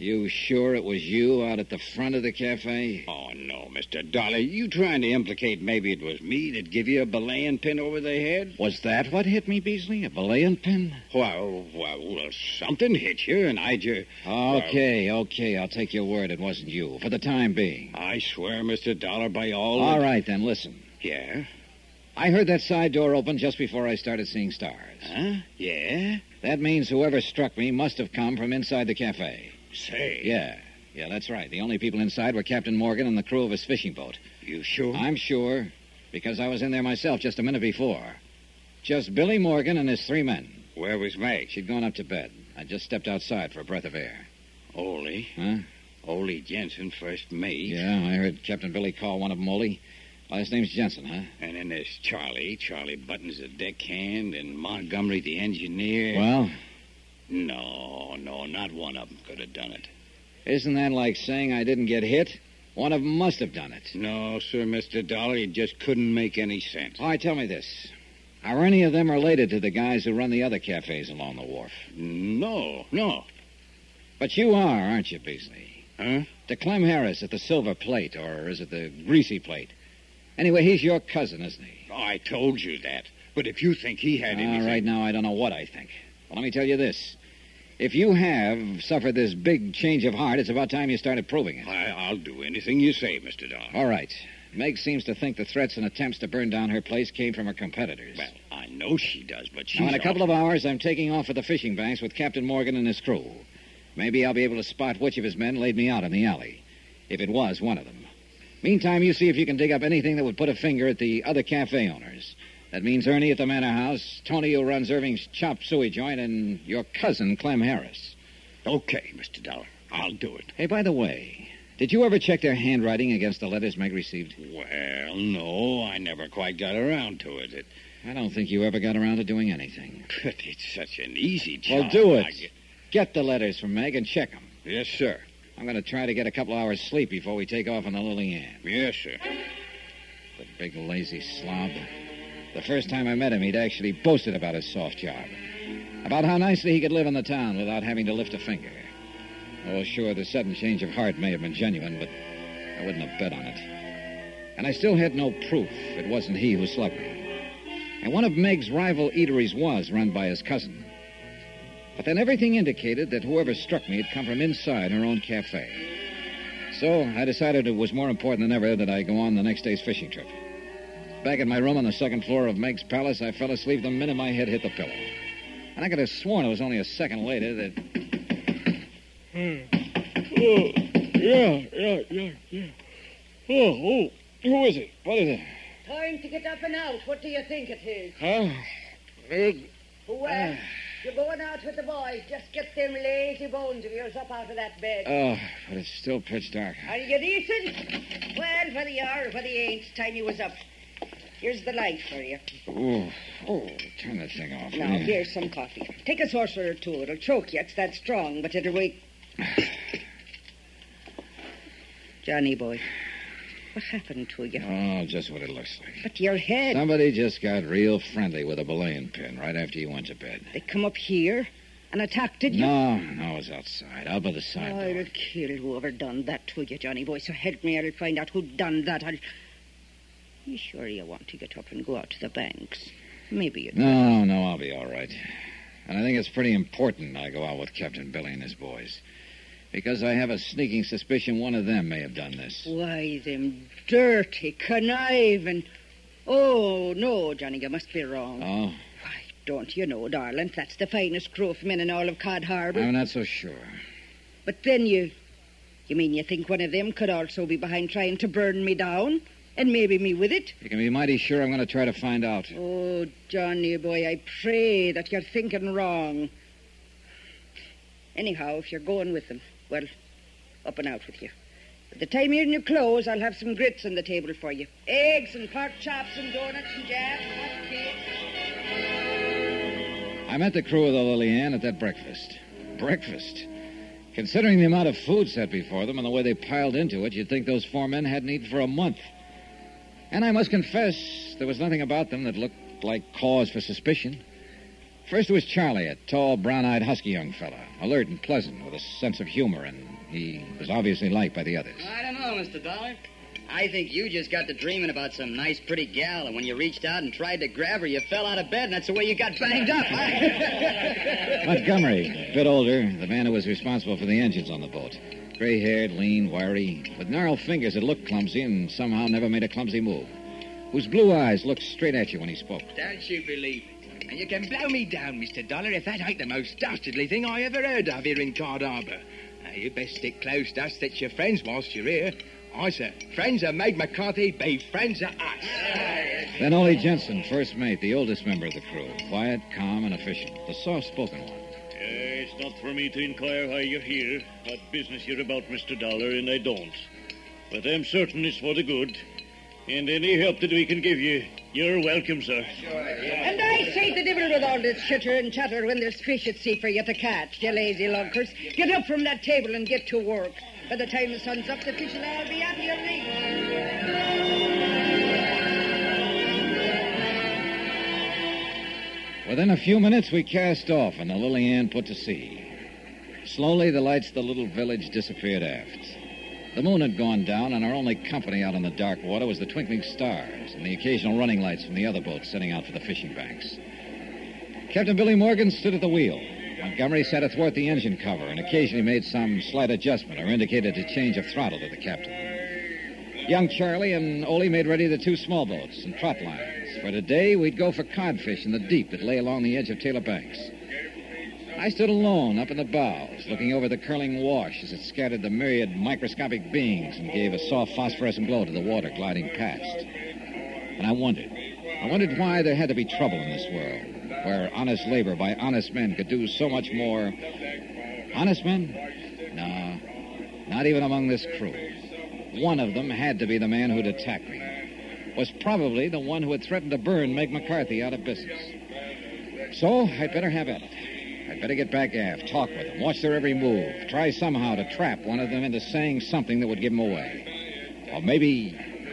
You sure it was you out at the front of the cafe? Oh, no, Mr. Dollar. You trying to implicate maybe it was me that give you a belaying pin over the head? Was that what hit me, Beasley? A belaying pin? Well, well, well something hit you, and I just... Okay, okay. I'll take your word it wasn't you, for the time being. I swear, Mr. Dollar, by all... All right, then, listen. Yeah? I heard that side door open just before I started seeing stars. Huh? Yeah? That means whoever struck me must have come from inside the cafe. Say. Yeah, yeah, that's right. The only people inside were Captain Morgan and the crew of his fishing boat. You sure? I'm sure, because I was in there myself just a minute before. Just Billy Morgan and his three men. Where was Meg? She'd gone up to bed. I just stepped outside for a breath of air. Ole. Huh? Ole Jensen, first mate. Yeah, I heard Captain Billy call one of them Ole. Last name's Jensen, huh? And then there's Charlie. Charlie Buttons, the deckhand, and Montgomery, the engineer. Well, No, no, not one of them could have done it. isn't that like saying I didn't get hit? One of them must have done it. No, sir, Mr. Dollar. It just couldn't make any sense. All right, tell me this. Are any of them related to the guys who run the other cafes along the wharf? No, no. But you are, aren't you, Beasley? Huh? To Clem Harris at the Silver Plate, or is it the Greasy Plate? Anyway, he's your cousin, isn't he? Oh, I told you that. But if you think he had All anything... right, now I don't know what I think. Well, let me tell you this. If you have suffered this big change of heart, it's about time you started proving it. I, I'll do anything you say, Mr. Dollar. All right. Meg seems to think the threats and attempts to burn down her place came from her competitors. Well, I know she does, but she's... now, in a couple of hours, I'm taking off for the fishing banks with Captain Morgan and his crew. Maybe I'll be able to spot which of his men laid me out in the alley, if it was one of them. Meantime, you see if you can dig up anything that would put a finger at the other cafe owners. That means Ernie at the Manor House, Tony who runs Irving's Chop Suey joint, and your cousin, Clem Harris. Okay, Mr. Dollar. I'll do it. Hey, by the way, did you ever check their handwriting against the letters Meg received? Well, no, I never quite got around to it. it I don't think you ever got around to doing anything. but it's such an easy job. Well, do it. Get- Get the letters from Meg and check them. Yes, sir. I'm going to try to get a couple hours sleep before we take off on the Lily Ann. Yes, sir. The big lazy slob. The first time I met him, he'd actually boasted about his soft job. About how nicely he could live in the town without having to lift a finger. Oh, sure, the sudden change of heart may have been genuine, but I wouldn't have bet on it. And I still had no proof it wasn't he who slugged me. And one of Meg's rival eateries was run by his cousin. But then everything indicated that whoever struck me had come from inside her own cafe. So I decided it was more important than ever that I go on the next day's fishing trip. Back in my room on the second floor of Meg's palace, I fell asleep the minute my head hit the pillow. And I could have sworn it was only a second later that. Oh, yeah, yeah, yeah, yeah. Oh, oh, who is it? What is it? Time to get up and out. What do you think it is? Huh? Meg? Who, uh, you're going out with the boys. Just get them lazy bones of yours up out of that bed. Oh, but it's still pitch dark. Are you decent? Well, whether you are or whether you ain't, it's time you was up. Here's the light for you. Oh, oh, turn that thing off. Now, here's some coffee. Take a saucer or two. It'll choke you. It's that strong, but it'll wake. Johnny boy, what happened to you? Oh, just what it looks like. But your head. Somebody just got real friendly with a belaying pin right after you went to bed. They come up here and attacked you. No, no, it was outside, out by the side oh, door. I'll kill whoever done that to you, Johnny boy. So help me, I'll find out who done that. I'll... You sure you want to get up and go out to the banks? Maybe you No, no, I'll be all right. And I think it's pretty important I go out with Captain Billy and his boys. Because I have a sneaking suspicion one of them may have done this. Why, them dirty, conniving. Oh, no, Johnny, you must be wrong. Oh, Why, don't you know, darling, that's the finest crew of men in all of Cod Harbor. I'm not so sure. But then you. You mean you think one of them could also be behind trying to burn me down? And maybe me with it? You can be mighty sure I'm going to try to find out. Oh, Johnny boy, I pray that you're thinking wrong. Anyhow, if you're going with them, well, up and out with you. By the time you're in your clothes, I'll have some grits on the table for you. Eggs and pork chops and donuts and jam and hot cakes. I met the crew of the Lily Ann at that breakfast. Breakfast? Considering the amount of food set before them and the way they piled into it, you'd think those four men hadn't eaten for a month. And I must confess, there was nothing about them that looked like cause for suspicion. First was Charlie, a tall, brown-eyed, husky young fella, alert and pleasant, with a sense of humor, and he was obviously liked by the others. I don't know, Mr. Dollar. I think you just got to dreaming about some nice, pretty gal, and when you reached out and tried to grab her, you fell out of bed, and that's the way you got banged up. Montgomery, a bit older, the man who was responsible for the engines on the boat. Gray haired, lean, wiry, with gnarled fingers that looked clumsy and somehow never made a clumsy move. Whose blue eyes looked straight at you when he spoke. Don't you believe it? And you can blow me down, Mr. Dollar, if that ain't the most dastardly thing I ever heard of here in Cod Harbor. Now, you best stick close to us that's your friends whilst you're here. I say, friends of Meg McCarthy, be friends of us. Then Ole Jensen, first mate, the oldest member of the crew. Quiet, calm, and efficient. The soft-spoken one. Not for me to inquire why you're here, what business you're about, Mr. Dollar, and I don't. But I'm certain it's for the good. And any help that we can give you, you're welcome, sir. And I say the devil with all this chitter and chatter when there's fish at sea for you to catch, you lazy lunkers. Get up from that table and get to work. By the time the sun's up, the fish will all be at your reach. Within a few minutes, we cast off, and the Lily Ann put to sea. Slowly, the lights of the little village disappeared aft. The moon had gone down, and our only company out on the dark water was the twinkling stars and the occasional running lights from the other boats setting out for the fishing banks. Captain Billy Morgan stood at the wheel. Montgomery sat athwart the engine cover and occasionally made some slight adjustment or indicated a change of throttle to the captain. Young Charlie and Ole made ready the two small boats and trot lines. For today, we'd go for codfish in the deep that lay along the edge of Taylor Banks. I stood alone up in the bows, looking over the curling wash as it scattered the myriad microscopic beings and gave a soft phosphorescent glow to the water gliding past. And I wondered. I wondered why there had to be trouble in this world, where honest labor by honest men could do so much more. Honest men? No, not even among this crew. One of them had to be the man who'd attacked me. Was probably the one who had threatened to burn Meg McCarthy out of business. So I'd better have at it. I'd better get back aft, talk with them, watch their every move, try somehow to trap one of them into saying something that would give them away. Or maybe,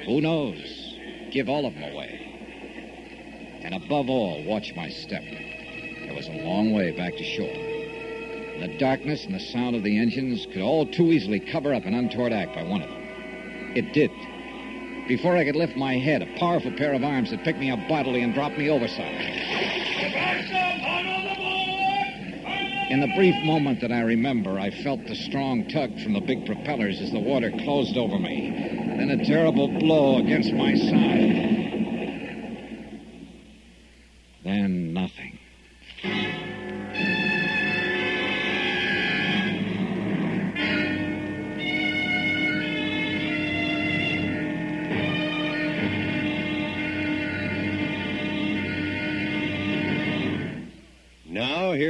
who knows, give all of them away. And above all, watch my step. There was a long way back to shore. The darkness and the sound of the engines could all too easily cover up an untoward act by one of them. It did. Before I could lift my head, a powerful pair of arms had picked me up bodily and dropped me overside. In the brief moment that I remember, I felt the strong tug from the big propellers as the water closed over me, then a terrible blow against my side.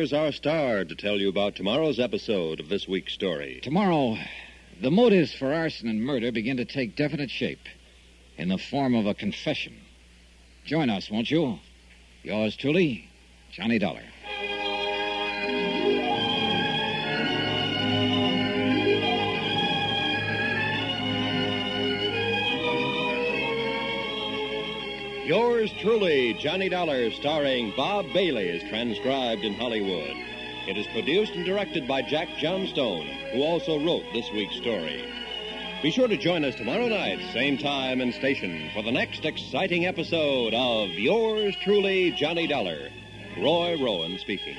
Here's our star to tell you about tomorrow's episode of this week's story. Tomorrow, the motives for arson and murder begin to take definite shape in the form of a confession. Join us, won't you? Yours truly, Johnny Dollar. Yours truly, Johnny Dollar, starring Bob Bailey, is transcribed in Hollywood. It is produced and directed by Jack Johnstone, who also wrote this week's story. Be sure to join us tomorrow night, same time and station, for the next exciting episode of Yours truly, Johnny Dollar. Roy Rowan speaking.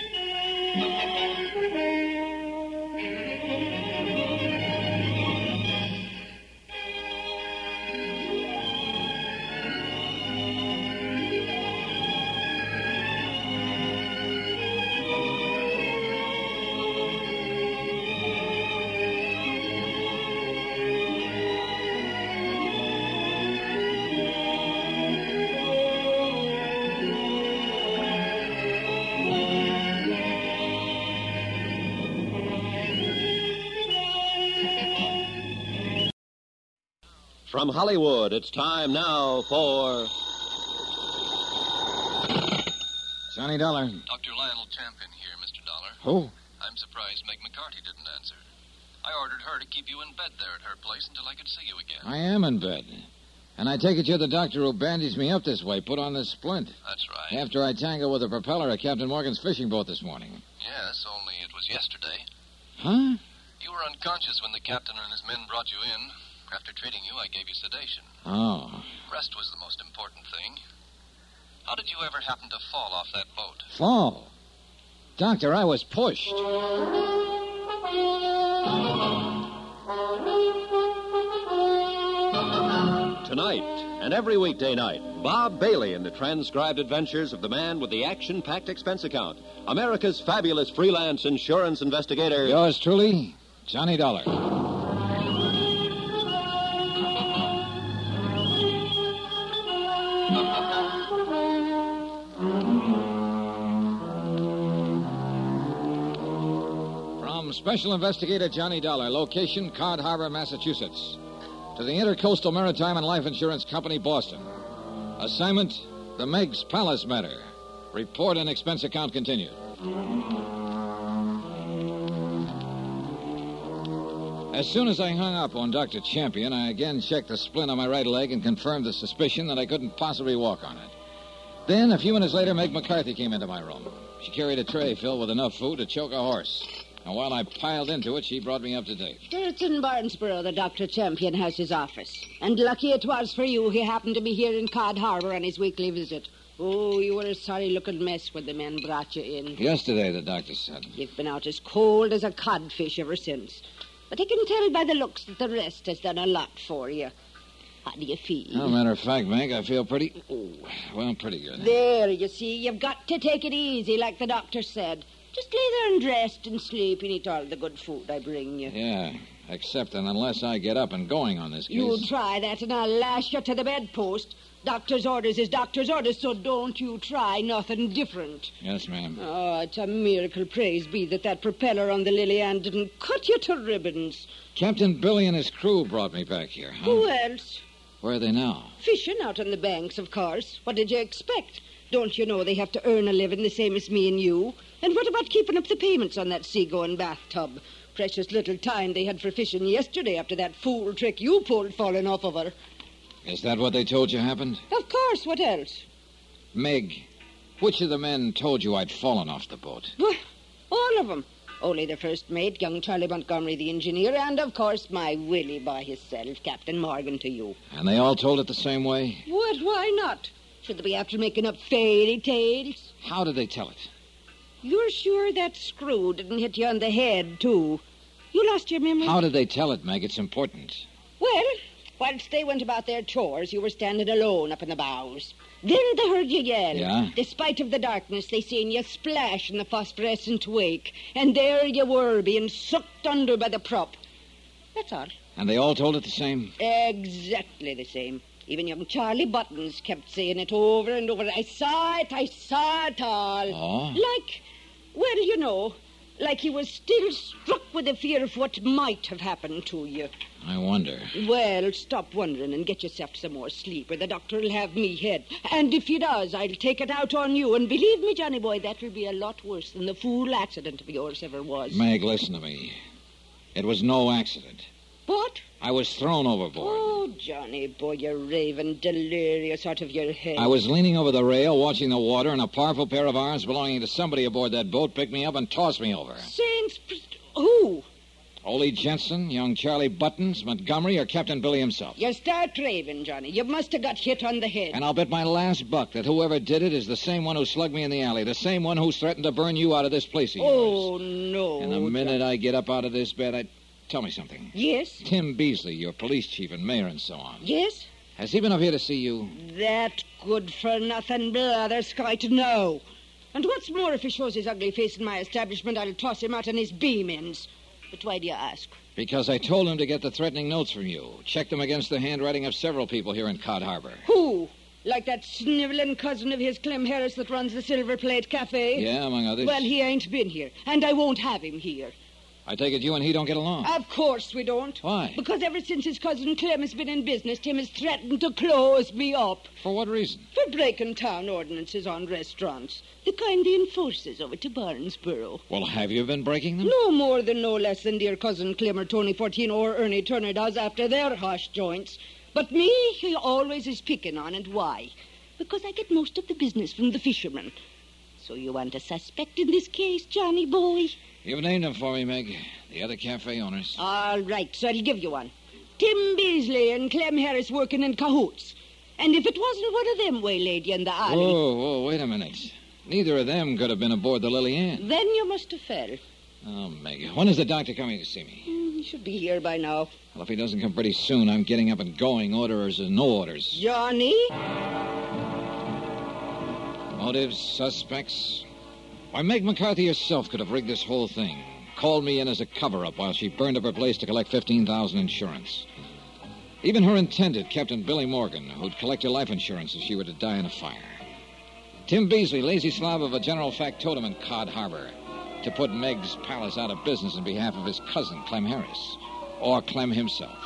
From Hollywood, it's time now for. Johnny Dollar. Dr. Lionel Champion here, Mr. Dollar. Who? I'm surprised Meg McCarthy didn't answer. I ordered her to keep you in bed there at her place until I could see you again. I am in bed. And I take it you're the doctor who bandaged me up this way, put on this splint. That's right. After I tangled with the propeller of Captain Morgan's fishing boat this morning. Yes, only it was yesterday. Huh? You were unconscious when the captain and his men brought you in. After treating you, I gave you sedation. Oh. Rest was the most important thing. How did you ever happen to fall off that boat? Fall? Doctor, I was pushed. Tonight and every weekday night, Bob Bailey in the transcribed adventures of the man with the action packed expense account, America's fabulous freelance insurance investigator. Yours truly, Johnny Dollar. Special Investigator Johnny Dollar, location Cod Harbor, Massachusetts, to the Intercoastal Maritime and Life Insurance Company, Boston. Assignment The Meg's Palace Matter. Report and expense account continued. As soon as I hung up on Dr. Champion, I again checked the splint on my right leg and confirmed the suspicion that I couldn't possibly walk on it. Then, a few minutes later, Meg McCarthy came into my room. She carried a tray filled with enough food to choke a horse. And while I piled into it, she brought me up to date. It's in Barnesboro that Dr. Champion has his office. And lucky it was for you he happened to be here in Cod Harbor on his weekly visit. Oh, you were a sorry looking mess when the men brought you in. Yesterday, the doctor said. You've been out as cold as a codfish ever since. But I can tell by the looks that the rest has done a lot for you. How do you feel? As a matter of fact, Meg, I feel pretty. Oh, well, pretty good. There, you see, you've got to take it easy, like the doctor said. Just lay there and rest and sleep and eat all the good food I bring you. Yeah, except that unless I get up and going on this case. You try that, and I'll lash you to the bedpost. Doctor's orders is doctor's orders, so don't you try nothing different. Yes, ma'am. Oh, it's a miracle, praise be, that that propeller on the Lily Ann didn't cut you to ribbons. Captain Billy and his crew brought me back here, huh? Who else? Where are they now? Fishing out on the banks, of course. What did you expect? Don't you know they have to earn a living the same as me and you? And what about keeping up the payments on that seagoing bathtub? Precious little time they had for fishing yesterday after that fool trick you pulled falling off of her. Is that what they told you happened? Of course, what else? Meg, which of the men told you I'd fallen off the boat? Well, all of 'em. Only the first mate, young Charlie Montgomery, the engineer, and of course my Willie by himself, Captain Morgan, to you. And they all told it the same way? What? Why not? Should they be after making up fairy tales? How did they tell it? You're sure that screw didn't hit you on the head, too? You lost your memory? How did they tell it, Meg? It's important. Well, whilst they went about their chores, you were standing alone up in the bows. Then they heard you yell. Yeah? Despite of the darkness, they seen you splash in the phosphorescent wake. And there you were, being sucked under by the prop. That's all. And they all told it the same? Exactly the same. Even young Charlie Buttons kept saying it over and over. I saw it, I saw it all. Oh? Like, well, you know, like he was still struck with the fear of what might have happened to you. I wonder. Well, stop wondering and get yourself some more sleep, or the doctor'll have me head. And if he does, I'll take it out on you. And believe me, Johnny boy, that will be a lot worse than the fool accident of yours ever was. Meg, listen to me. It was no accident. What? I was thrown overboard. Oh, Johnny boy, you're raving delirious out of your head. I was leaning over the rail, watching the water, and a powerful pair of arms belonging to somebody aboard that boat picked me up and tossed me over. Saints, who? Ole Jensen, young Charlie Buttons, Montgomery, or Captain Billy himself. You start raving, Johnny. You must have got hit on the head. And I'll bet my last buck that whoever did it is the same one who slugged me in the alley, the same one who's threatened to burn you out of this place of oh, yours. Oh, no. And the minute I get up out of this bed, I... Tell me something. Yes? Tim Beasley, your police chief and mayor and so on. Yes? Has he been up here to see you? That good for nothing blather skite, no. And what's more, if he shows his ugly face in my establishment, I'll toss him out on his beam ends. But why do you ask? Because I told him to get the threatening notes from you. Check them against the handwriting of several people here in Cod Harbor. Who? Like that sniveling cousin of his, Clem Harris, that runs the Silver Plate Cafe? Yeah, among others. Well, he ain't been here, and I won't have him here. I take it you and he don't get along. Of course we don't. Why? Because ever since his cousin Clem has been in business, Tim has threatened to close me up. For what reason? For breaking town ordinances on restaurants. The kind he enforces over to Barnesboro. Well, have you been breaking them? No more than no less than dear cousin Clem or Tony Fortin or Ernie Turner does after their harsh joints. But me, he always is picking on, and why? Because I get most of the business from the fishermen. So you want a suspect in this case, Johnny boy? You've named them for me, Meg. The other cafe owners. All right, so I'll give you one. Tim Beasley and Clem Harris working in cahoots. And if it wasn't one of them waylaid you in the alley... Whoa, whoa, wait a minute. Neither of them could have been aboard the Lily Ann. Then you must have fell. Oh, Meg, when is the doctor coming to see me? Mm, he should be here by now. Well, if he doesn't come pretty soon, I'm getting up and going, orders or no orders. Johnny? Motives, suspects. Why, Meg McCarthy herself could have rigged this whole thing. Called me in as a cover-up while she burned up her place to collect 15000 insurance. Even her intended, Captain Billy Morgan, who'd collect her life insurance if she were to die in a fire. Tim Beasley, lazy slob of a general factotum in Cod Harbor, to put Meg's palace out of business in behalf of his cousin, Clem Harris. Or Clem himself.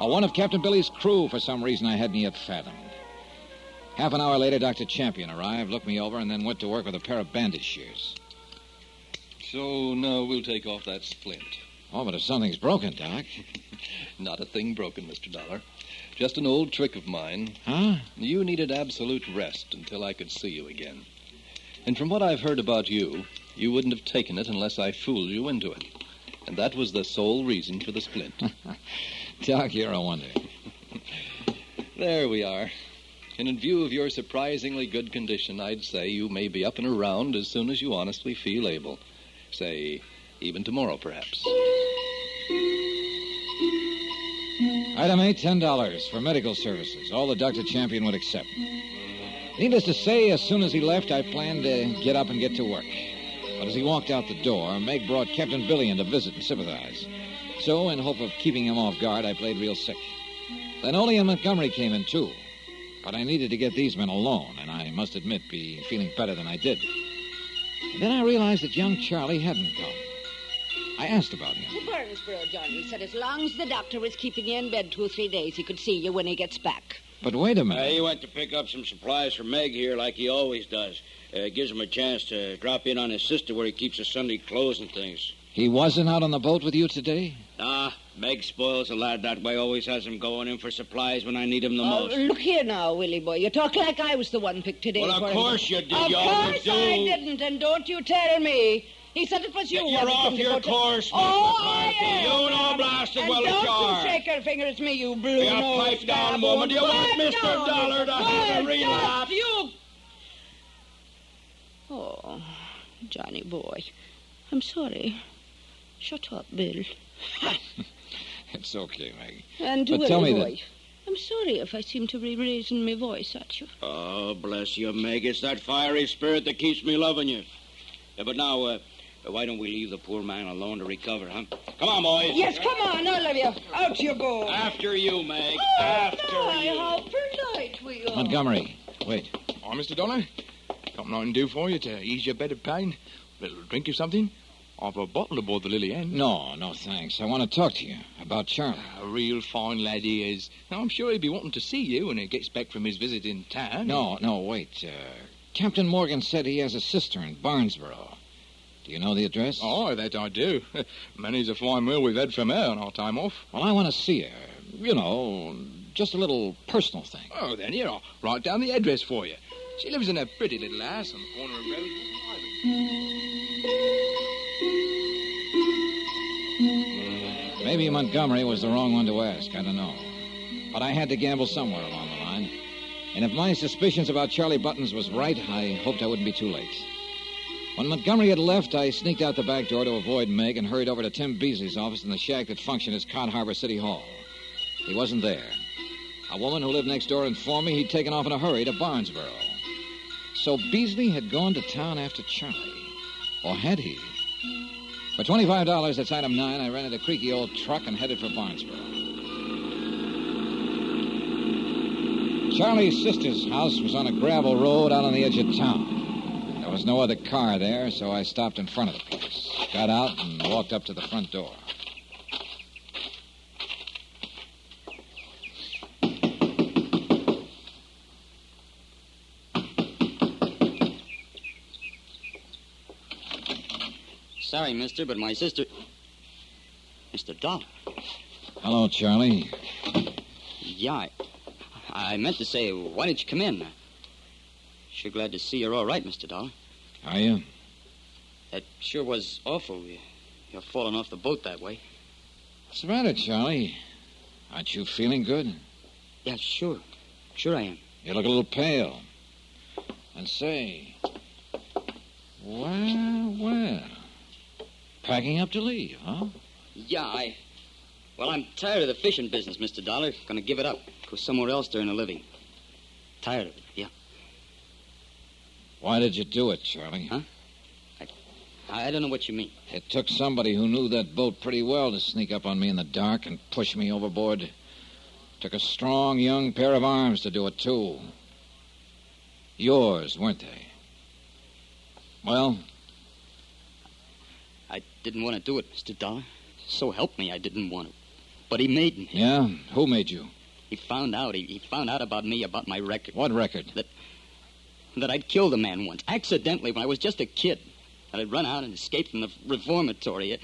Or one of Captain Billy's crew, for some reason I hadn't yet fathomed. Half an hour later, Dr. Champion arrived, looked me over, and then went to work with a pair of bandage shears. So now we'll take off that splint. Oh, but if something's broken, Doc. Not a thing broken, Mr. Dollar. Just an old trick of mine. Huh? You needed absolute rest until I could see you again. And from what I've heard about you, you wouldn't have taken it unless I fooled you into it. And that was the sole reason for the splint. Doc, you're a wonder. there we are. And in view of your surprisingly good condition, I'd say you may be up and around as soon as you honestly feel able. Say, even tomorrow, perhaps. Item eight, ten dollars for medical services. All the Dr. Champion would accept. Needless to say, as soon as he left, I planned to get up and get to work. But as he walked out the door, Meg brought Captain Billy in to visit and sympathize. So, in hope of keeping him off guard, I played real sick. Then Ole and Montgomery came in, too. But I needed to get these men alone, and I must admit, be feeling better than I did. And then I realized that young Charlie hadn't come. I asked about him. To Barnesboro, Johnny. He said as long as the doctor was keeping you in bed two or three days, he could see you when he gets back. But wait a Uh, minute. he went to pick up some supplies for Meg here, like he always does. Uh, gives him a chance to drop in on his sister where he keeps his Sunday clothes and things. He wasn't out on the boat with you today? Ah, Meg spoils a lad that way. Always has him going in for supplies when I need him the Oh, most. look here now, Willie boy. You talk like I was the one picked today. Well, of for him. course you did. Of You course do. I didn't, and don't you tell me. He said it was you. You're wanted off him to your go to- course, Miss Oh, McCarthy. I am. You know blasted and well as don't you are. you shake your finger at me, you blue You pipe down, woman. Do you want Mr. Dollar to have a relapse? You. Oh, Johnny boy. I'm sorry. Shut up, Bill. It's okay, Meg. And But Willie tell me boy. that- I'm sorry if I seem to be raising my voice at you. Oh, bless you, Meg. It's that fiery spirit that keeps me loving you. Yeah, but now, uh, why don't we leave the poor man alone to recover, huh? Come on, boys. Yes, come on, all of you. Out you go. After you, Meg. Oh, After my, you. how polite we are. Montgomery, wait. Oh, Mr. Dollar, something I can do for you to ease your bed of pain? A little drink or something? I've a bottle aboard the Lily Ann. No, no, thanks. I want to talk to you about Charlie. A real fine lad he is. Now, I'm sure he'll be wanting to see you when he gets back from his visit in town. No, no, wait. Uh, Captain Morgan said he has a sister in Barnesboro. Do you know the address? Oh, that I do. Many's a fine meal we've had from her on our time off. Well, I want to see her. You know, just a little personal thing. Oh, then here, I'll write down the address for you. She lives in a pretty little house on the corner of Rosewood Maybe Montgomery was the wrong one to ask. I don't know. But I had to gamble somewhere along the line. And if my suspicions about Charlie Buttons was right, I hoped I wouldn't be too late. When Montgomery had left, I sneaked out the back door to avoid Meg and hurried over to Tim Beasley's office in the shack that functioned as Cod Harbor City Hall. He wasn't there. A woman who lived next door informed me he'd taken off in a hurry to Barnesboro. So Beasley had gone to town after Charlie. Or had he? For $25, that's item nine, I rented a creaky old truck and headed for Barnesboro. Charlie's sister's house was on a gravel road out on the edge of town. There was no other car there, so I stopped in front of the place, got out, and walked up to the front door. Sorry, mister, but my sister. Mr. Dollar. Hello, Charlie. Yeah, I, I meant to say, why didn't you come in? Sure glad to see you're all right, Mr. Dollar. Are you? That sure was awful. You- You're falling off the boat that way. What's the matter, Charlie? Aren't you feeling good? Yeah, sure. Sure I am. You look a little pale. And say, well, well. Packing up to leave, huh? Yeah, I. Well, I'm tired of the fishing business, Mr. Dollar. Gonna give it up. Go somewhere else to earn a living. Tired of it, yeah. Why did you do it, Charlie? Huh? I I don't know what you mean. It took somebody who knew that boat pretty well to sneak up on me in the dark and push me overboard. Took a strong young pair of arms to do it, too. Yours, weren't they? Well, didn't want to do it, Mr. Dollar. So help me, I didn't want to. But he made me. yeah? Who made you? He found out. He, he found out about me, about my record. What record? That that I'd killed a man once, accidentally, when I was just a kid. That I'd run out and escaped from the reformatory.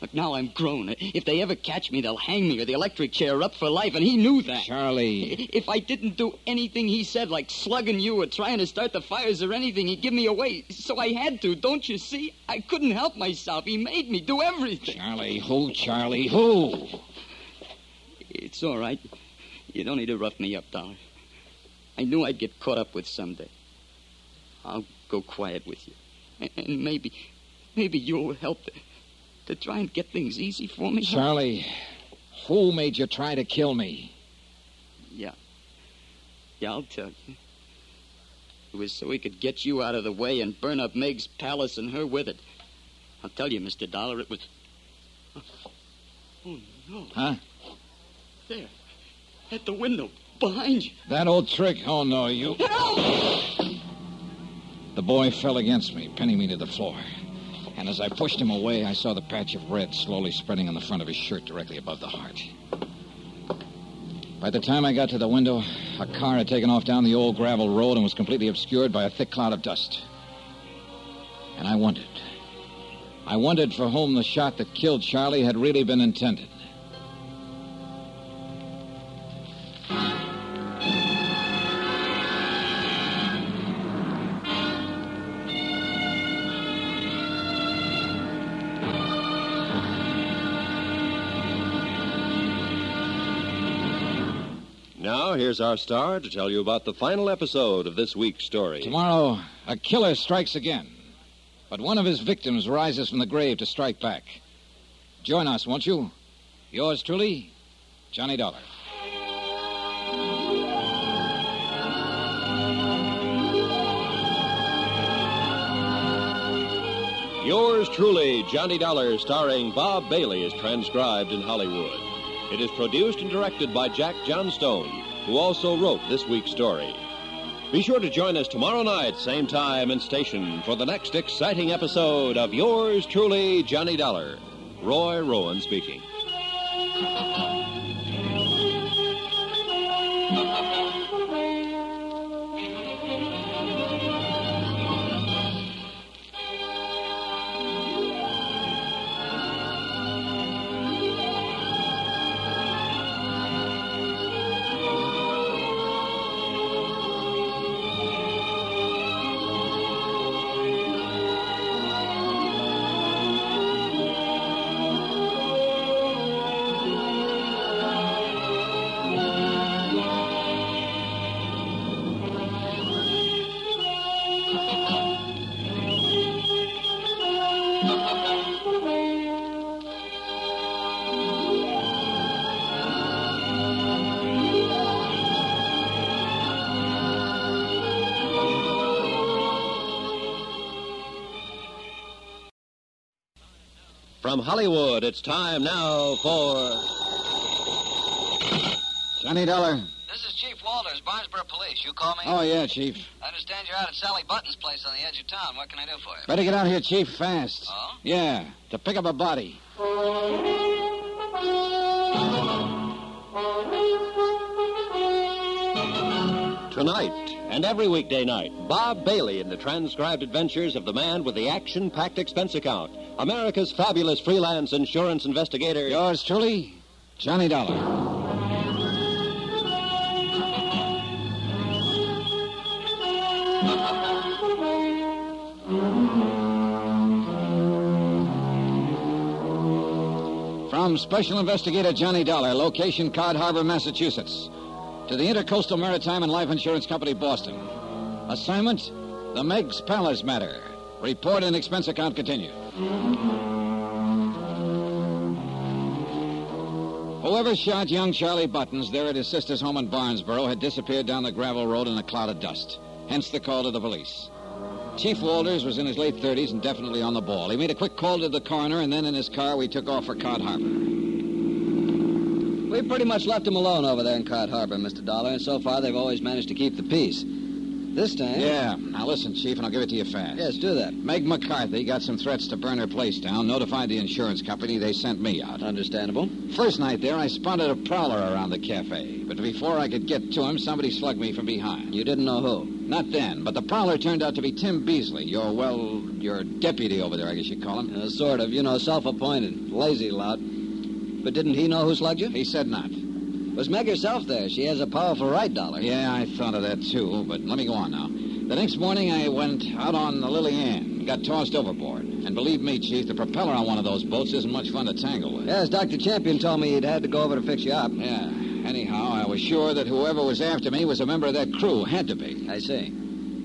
But now I'm grown. If they ever catch me, they'll hang me or the electric chair up for life, and he knew that. Charlie. If I didn't do anything he said, like slugging you or trying to start the fires or anything, he'd give me away. So I had to, don't you see? I couldn't help myself. He made me do everything. Charlie, who, Charlie, who? It's all right. You don't need to rough me up, Dollar. I knew I'd get caught up with someday. I'll go quiet with you. And- maybe, maybe you'll help to, to try and get things easy for me. Charlie, who made you try to kill me? Yeah. Yeah, I'll tell you. It was so he could get you out of the way and burn up Meg's palace and her with it. I'll tell you, Mr. Dollar, it was. Oh, no. Huh? There. At the window. Behind you. That old trick? Oh, no, you. The boy fell against me, pinning me to the floor. And as I pushed him away, I saw the patch of red slowly spreading on the front of his shirt directly above the heart. By the time I got to the window, a car had taken off down the old gravel road and was completely obscured by a thick cloud of dust. And I wondered. I wondered for whom the shot that killed Charlie had really been intended. Now, here's our star to tell you about the final episode of this week's story. Tomorrow, a killer strikes again. But one of his victims rises from the grave to strike back. Join us, won't you? Yours truly, Johnny Dollar. Yours truly, Johnny Dollar, starring Bob Bailey, is transcribed in Hollywood. It is produced and directed by Jack Johnstone, who also wrote this week's story. Be sure to join us tomorrow night, same time and station, for the next exciting episode of Yours truly, Johnny Dollar. Roy Rowan speaking. From Hollywood, it's time now for. Johnny Dollar. This is Chief Walters, Barnesboro Police. You call me? Oh, yeah, Chief. I understand you're out at Sally Button's place on the edge of town. What can I do for you? Better get out here, Chief, fast. Oh? Yeah, to pick up a body. Tonight and every weekday night, Bob Bailey in the transcribed adventures of the man with the action packed expense account, America's fabulous freelance insurance investigator. Yours truly, Johnny Dollar. From Special Investigator Johnny Dollar, location Cod Harbor, Massachusetts, to the Intercoastal Maritime and Life Insurance Company, Boston. Assignment The Meg's Palace Matter. Report and expense account continued. Whoever shot young Charlie Buttons there at his sister's home in Barnesboro had disappeared down the gravel road in a cloud of dust. Hence the call to the police. Chief Walters was in his late 30s and definitely on the ball. He made a quick call to the coroner, and then in his car we took off for Cod Harbor. We pretty much left them alone over there in Cod Harbor, Mr. Dollar, and so far they've always managed to keep the peace. This time. Yeah. Now listen, Chief, and I'll give it to you fast. Yes, do that. Meg McCarthy got some threats to burn her place down, notified the insurance company. They sent me out. Understandable. First night there, I spotted a prowler around the cafe. But before I could get to him, somebody slugged me from behind. You didn't know who? Not then, but the prowler turned out to be Tim Beasley, your, well, your deputy over there, I guess you'd call him. Uh, sort of, you know, self-appointed. Lazy lout. But didn't he know who slugged you? He said not. Was Meg herself there? She has a powerful right, Dollar. Yeah, I thought of that too, but let me go on now. The next morning I went out on the Lily Ann, got tossed overboard. And believe me, Chief, the propeller on one of those boats isn't much fun to tangle with. Yes, Dr. Champion told me he'd had to go over to fix you up. Yeah. Anyhow, I was sure that whoever was after me was a member of that crew. Had to be. I see.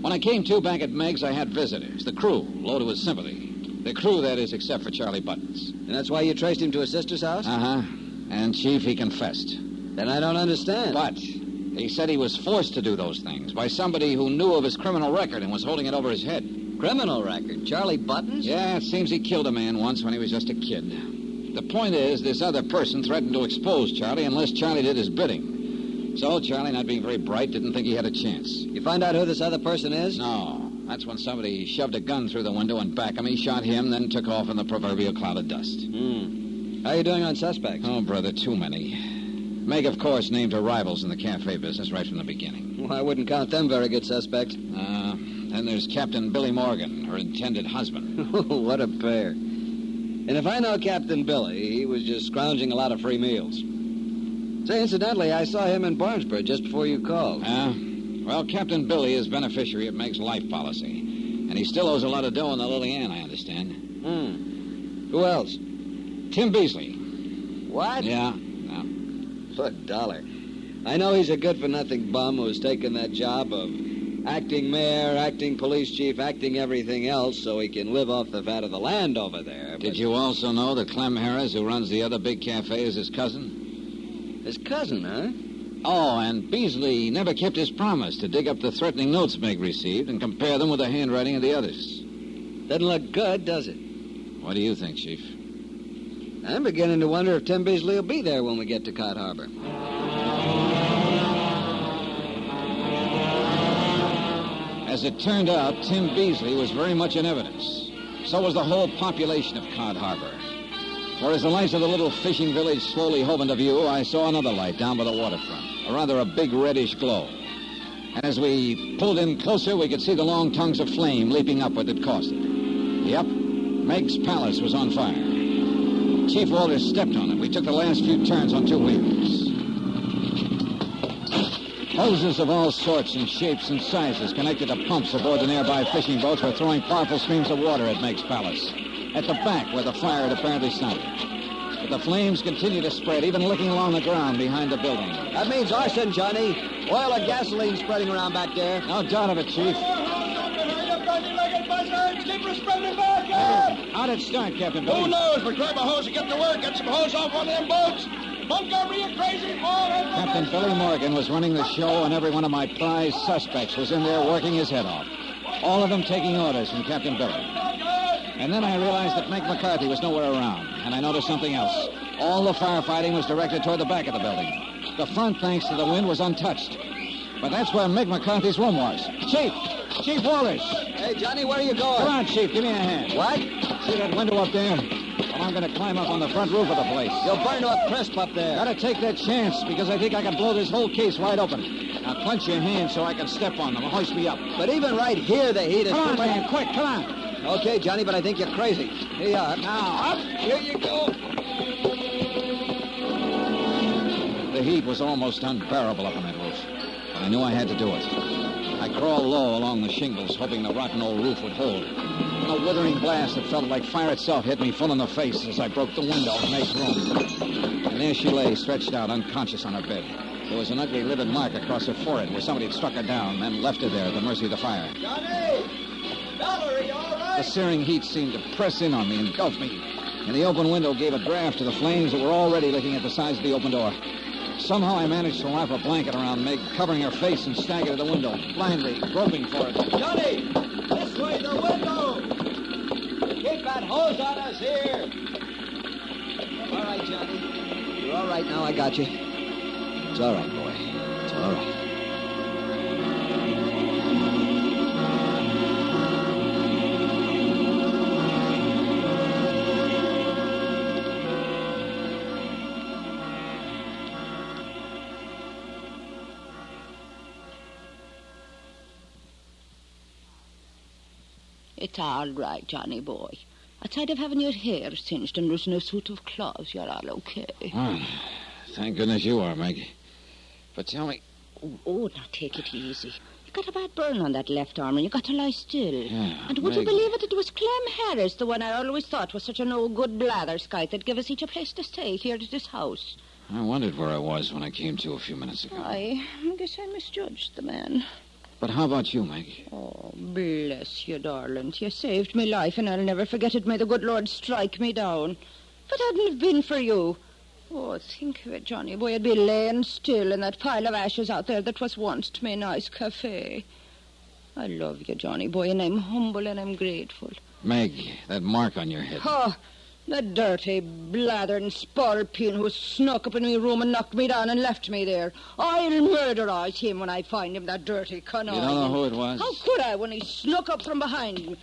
When I came to back at Meg's, I had visitors. The crew, loaded with sympathy. The crew, that is, except for Charlie Buttons. And that's why you traced him to his sister's house? Uh huh. And, Chief, he confessed. Then I don't understand. But he said he was forced to do those things by somebody who knew of his criminal record and was holding it over his head. Criminal record? Charlie Buttons? Yeah, it seems he killed a man once when he was just a kid. The point is, this other person threatened to expose Charlie unless Charlie did his bidding. So Charlie, not being very bright, didn't think he had a chance. You find out who this other person is? No. That's when somebody shoved a gun through the window and back of me, shot him, then took off in the proverbial cloud of dust. Hmm. How are you doing on suspects? Oh, brother, too many. Meg, of course, named her rivals in the cafe business right from the beginning. Well, I wouldn't count them very good suspects. Uh, then there's Captain Billy Morgan, her intended husband. what a pair. And if I know Captain Billy, he was just scrounging a lot of free meals. Say, incidentally, I saw him in Barnesboro just before you called. Uh, well, Captain Billy is beneficiary of Meg's life policy. And he still owes a lot of dough on the Lily Ann, I understand. Hmm. Who else? Tim Beasley. What? Yeah. Good dollar. I know he's a good-for-nothing bum who's taken that job of acting mayor, acting police chief, acting everything else so he can live off the fat of the land over there. Did you also know that Clem Harris, who runs the other big cafe, is his cousin? His cousin, huh? Oh, and Beasley never kept his promise to dig up the threatening notes Meg received and compare them with the handwriting of the others. Doesn't look good, does it? What do you think, Chief? I'm beginning to wonder if Tim Beasley will be there when we get to Cod Harbor. As it turned out, Tim Beasley was very much in evidence. So was the whole population of Cod Harbor. For as the lights of the little fishing village slowly hove into view, I saw another light down by the waterfront, a rather a big reddish glow. And as we pulled in closer, we could see the long tongues of flame leaping upward that caused it. Yep, Meg's palace was on fire. Chief Walters stepped on it. We took the last few turns on two wheels. Hoses of all sorts and shapes and sizes connected to pumps aboard the nearby fishing boats were throwing powerful streams of water at Meg's palace. At the back where the fire had apparently started. But the flames continued to spread, even licking along the ground behind the building. That means arson, Johnny. Oil and gasoline spreading around back there. No doubt of it, Chief. How'd it start, Captain Billy? Who knows? But grab a hose and get to work. Get some hose off one of them boats. Montgomery, you crazy? Captain Billy Morgan was running the show, and every one of my prize suspects was in there working his head off. All of them taking orders from Captain Billy. And then I realized that Mike McCarthy was nowhere around, and I noticed something else. All the firefighting was directed toward the back of the building. The front, thanks to the wind, was untouched. But that's where Meg McCarthy's room was. Chief! Chief Wallace. Hey, Johnny, where are you going? Come on, Chief, give me a hand. What? See that window up there? Well, I'm going to climb up on the front roof of the place. You'll burn to a crisp up there. Gotta take that chance because I think I can blow this whole case wide open. Now clench your hands so I can step on them. Hoist me up. But even right here, the heat is... Come on, man, quick, come on. Okay, Johnny, but I think you're crazy. Here you are. Now, up. Here you go. The heat was almost unbearable up on that roof, but I knew I had to do it. I crawled low along the shingles, hoping the rotten old roof would hold. And a withering blast that felt like fire itself hit me full in the face as I broke the window of Meg's room. And there she lay, stretched out, unconscious on her bed. There was an ugly livid mark across her forehead where somebody had struck her down and left her there at the mercy of the fire. Johnny! You all right? The searing heat seemed to press in on me, and engulf me. And the open window gave a draft to the flames that were already licking at the sides of the open door. Somehow I managed to wrap a blanket around Meg, covering her face and stagger to the window, blindly groping for it. Johnny! This way, the window! Keep that hose on us here! All right, Johnny. You're all right now. I got you. It's all right, boy. It's all right. It's all right, Johnny boy. Outside of having your hair singed and losing a suit of clothes, you're all okay. Well, thank goodness you are, Maggie. But tell me, Oh, oh, now take it easy. You got a bad burn on that left arm, and you got to lie still. Yeah, and would you believe it? It was Clem Harris, the one I always thought was such an old good blatherskite that gave us each a place to stay here at this house. I wondered where I was when I came to a few minutes ago. I guess I misjudged the man. But how about you, Maggie? Oh, bless you, darling. You saved me life, and I'll never forget it. May the good Lord strike me down. If it hadn't been for you. Oh, think of it, Johnny boy. I'd be laying still in that pile of ashes out there that was once me nice cafe. I love you, Johnny boy, and I'm humble and I'm grateful. Meg, that mark on your head. Oh, the dirty, blatherin' spalpeen who snuck up in my room and knocked me down and left me there. I'll murderize him when I find him, that dirty conniving. You don't know who it was? How could I when he snuck up from behind me?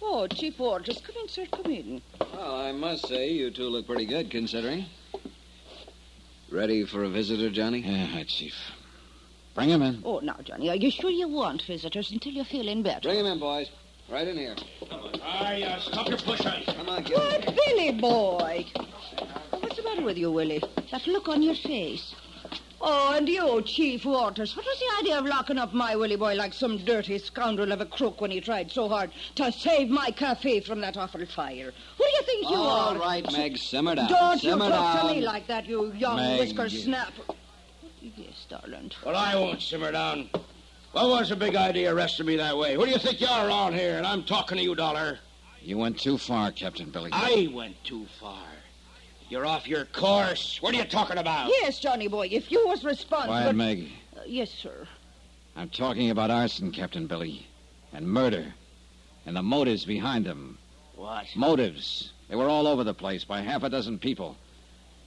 Oh, Chief Walters, come in, sir, come in. Well, I must say, you two look pretty good, considering. Ready for a visitor, Johnny? Yeah, Chief. Bring him in. Oh, now, Johnny, are you sure you want visitors until you're feeling better? Bring him in, boys. Right in here. Aye, uh, stop your pushing. Come on, kid. Why, Billy boy. What's the matter with you, Willie? That look on your face. Oh, and you, Chief Waters. What was the idea of locking up my Willie boy like some dirty scoundrel of a crook when he tried so hard to save my cafe from that awful fire? Who do you think you All are? All right, Meg, simmer down. Don't you talk down. to me like that, you young Meg. whisker snap. Yes, darling. Well, I won't simmer down. What was the big idea arresting me that way? Who do you think you are around here? And I'm talking to you, Dollar. You went too far, Captain Billy. I went too far. You're off your course. What are you talking about? Yes, Johnny boy, if you was responsible... Quiet, Meg. Uh, yes, sir. I'm talking about arson, Captain Billy, and murder, and the motives behind them. What? Motives. They were all over the place by half a dozen people.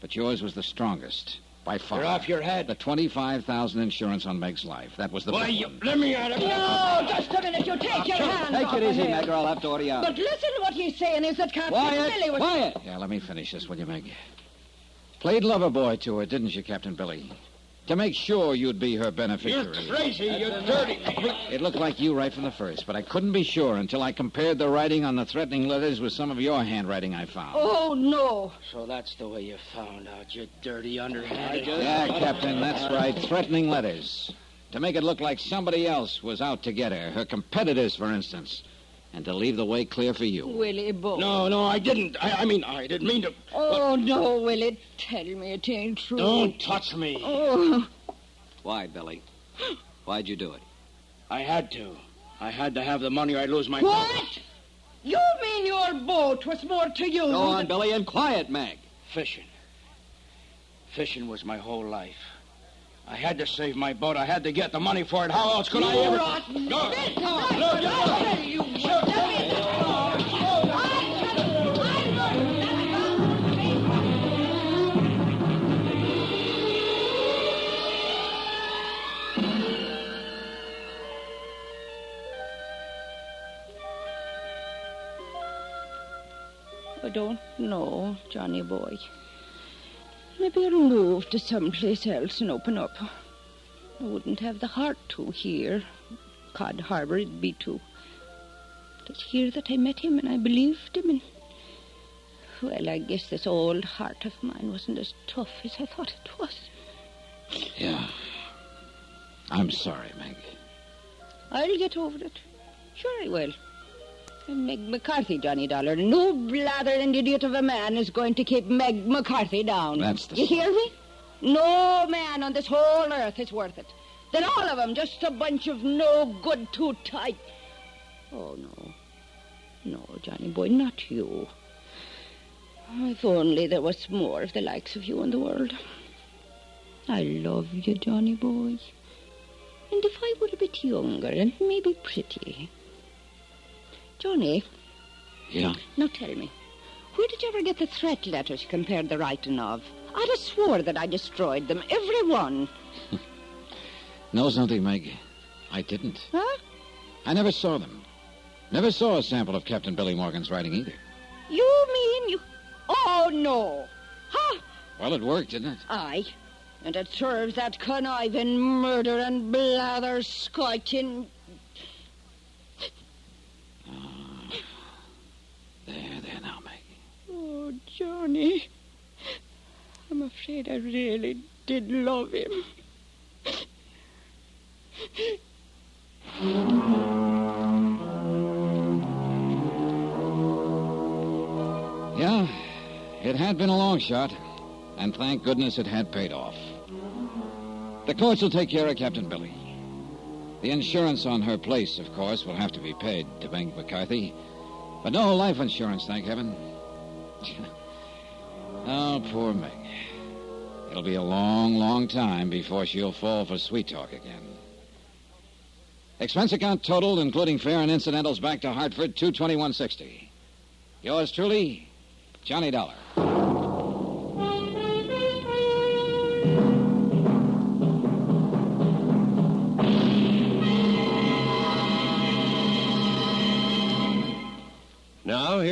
But yours was the strongest, by far. You're off your head. The 25000 insurance on Meg's life. That was the Why, big you... one. Let me out of here. No, just a minute. You take your hands Take off it easy. Meg, or I'll have to order you out. But listen, what he's saying is that Captain Quiet, Billy was... quiet. Yeah, let me finish this, will you, Meg? Played lover boy to her, didn't you, Captain Billy? To make sure you'd be her beneficiary. You're beneficiary. crazy. You're dirty. It looked like you right from the first, but I couldn't be sure until I compared the writing on the threatening letters with some of your handwriting I found. Oh, no. So that's the way you found out, you dirty underhanded. Yeah, Captain, that's right. Threatening letters. To make it look like somebody else was out to get her, her competitors, for instance, and to leave the way clear for you. Willie boy. No, no, I didn't. I, I mean, I didn't mean to. Oh, no, Willie. Tell me it ain't true. Don't touch me. Oh, Why, Billy? Why'd you do it? I had to. I had to have the money or I'd lose my what? You mean your boat was more to you? Go on, than- Billy, and quiet, Meg. Fishing. Fishing was my whole life. I had to save my boat. I had to get the money for it. How else could I ever... rotten No. bitch. No, I- no, I no. tell you, what- let know, Johnny boy. Maybe I'll move to someplace else and open up. I wouldn't have the heart to here. Cod Harbor it'd be too. But it's here that I met him and I believed him and well, I guess this old heart of mine wasn't as tough as I thought it was. Yeah. I'm sorry, Maggie. I'll get over it. Sure I will. Meg McCarthy, Johnny Dollar. No blathering idiot of a man is going to keep Meg McCarthy down. That's the- You hear me? No man on this whole earth is worth it. Then all of them just a bunch of no good too tight. Oh, no. No, Johnny boy, not you. If only there was more of the likes of you in the world. I love you, Johnny boy. And if I were a bit younger and maybe pretty. Johnny, Yeah? now tell me, where did you ever get the threat letters you compared the writing of? I'd have swore that I destroyed them, every one. Know something, Meg? I didn't. Huh? I never saw them. Never saw a sample of Captain Billy Morgan's writing either. You mean you... Oh, no. Huh? Well, it worked, didn't it? Aye. And it serves that conniving murder and blather scoiching... There, there now, Maggie. Oh, Johnny. I'm afraid I really did love him. yeah, it had been a long shot, and thank goodness it had paid off. The courts will take care of Captain Billy. The insurance on her place, of course, will have to be paid to Bank McCarthy but no life insurance, thank heaven. oh, poor Meg. It'll be a long, long time before she'll fall for sweet talk again. Expense account totaled, including fare and incidentals, back to Hartford, two twenty one sixty. Yours truly, Johnny Dollar.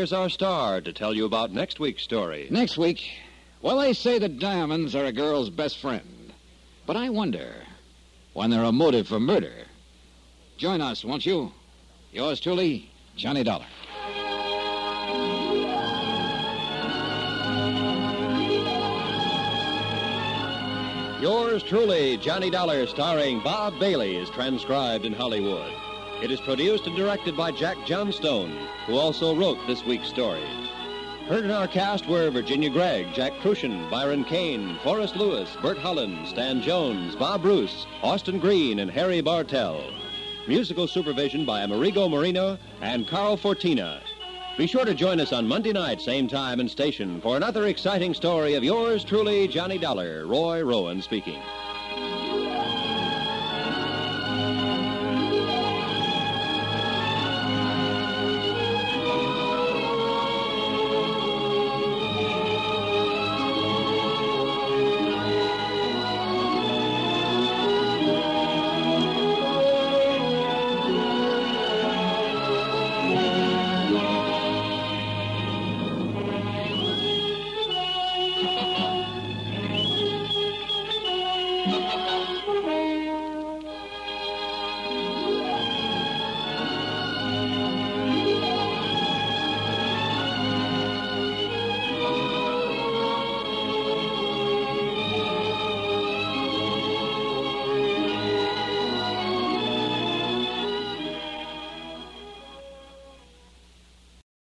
Here's our star to tell you about next week's story. Next week, well, they say that diamonds are a girl's best friend. But I wonder when they're a motive for murder. Join us, won't you? Yours truly, Johnny Dollar. Yours truly, Johnny Dollar, starring Bob Bailey, is transcribed in Hollywood. It is produced and directed by Jack Johnstone, who also wrote this week's story. Heard in our cast were Virginia Gregg, Jack Kruschen, Byron Kane, Forrest Lewis, Bert Holland, Stan Jones, Bob Bruce, Austin Green, and Harry Bartell. Musical supervision by Amerigo Marino and Carl Fortina. Be sure to join us on Monday night, same time and station, for another exciting story of yours truly, Johnny Dollar, Roy Rowan speaking.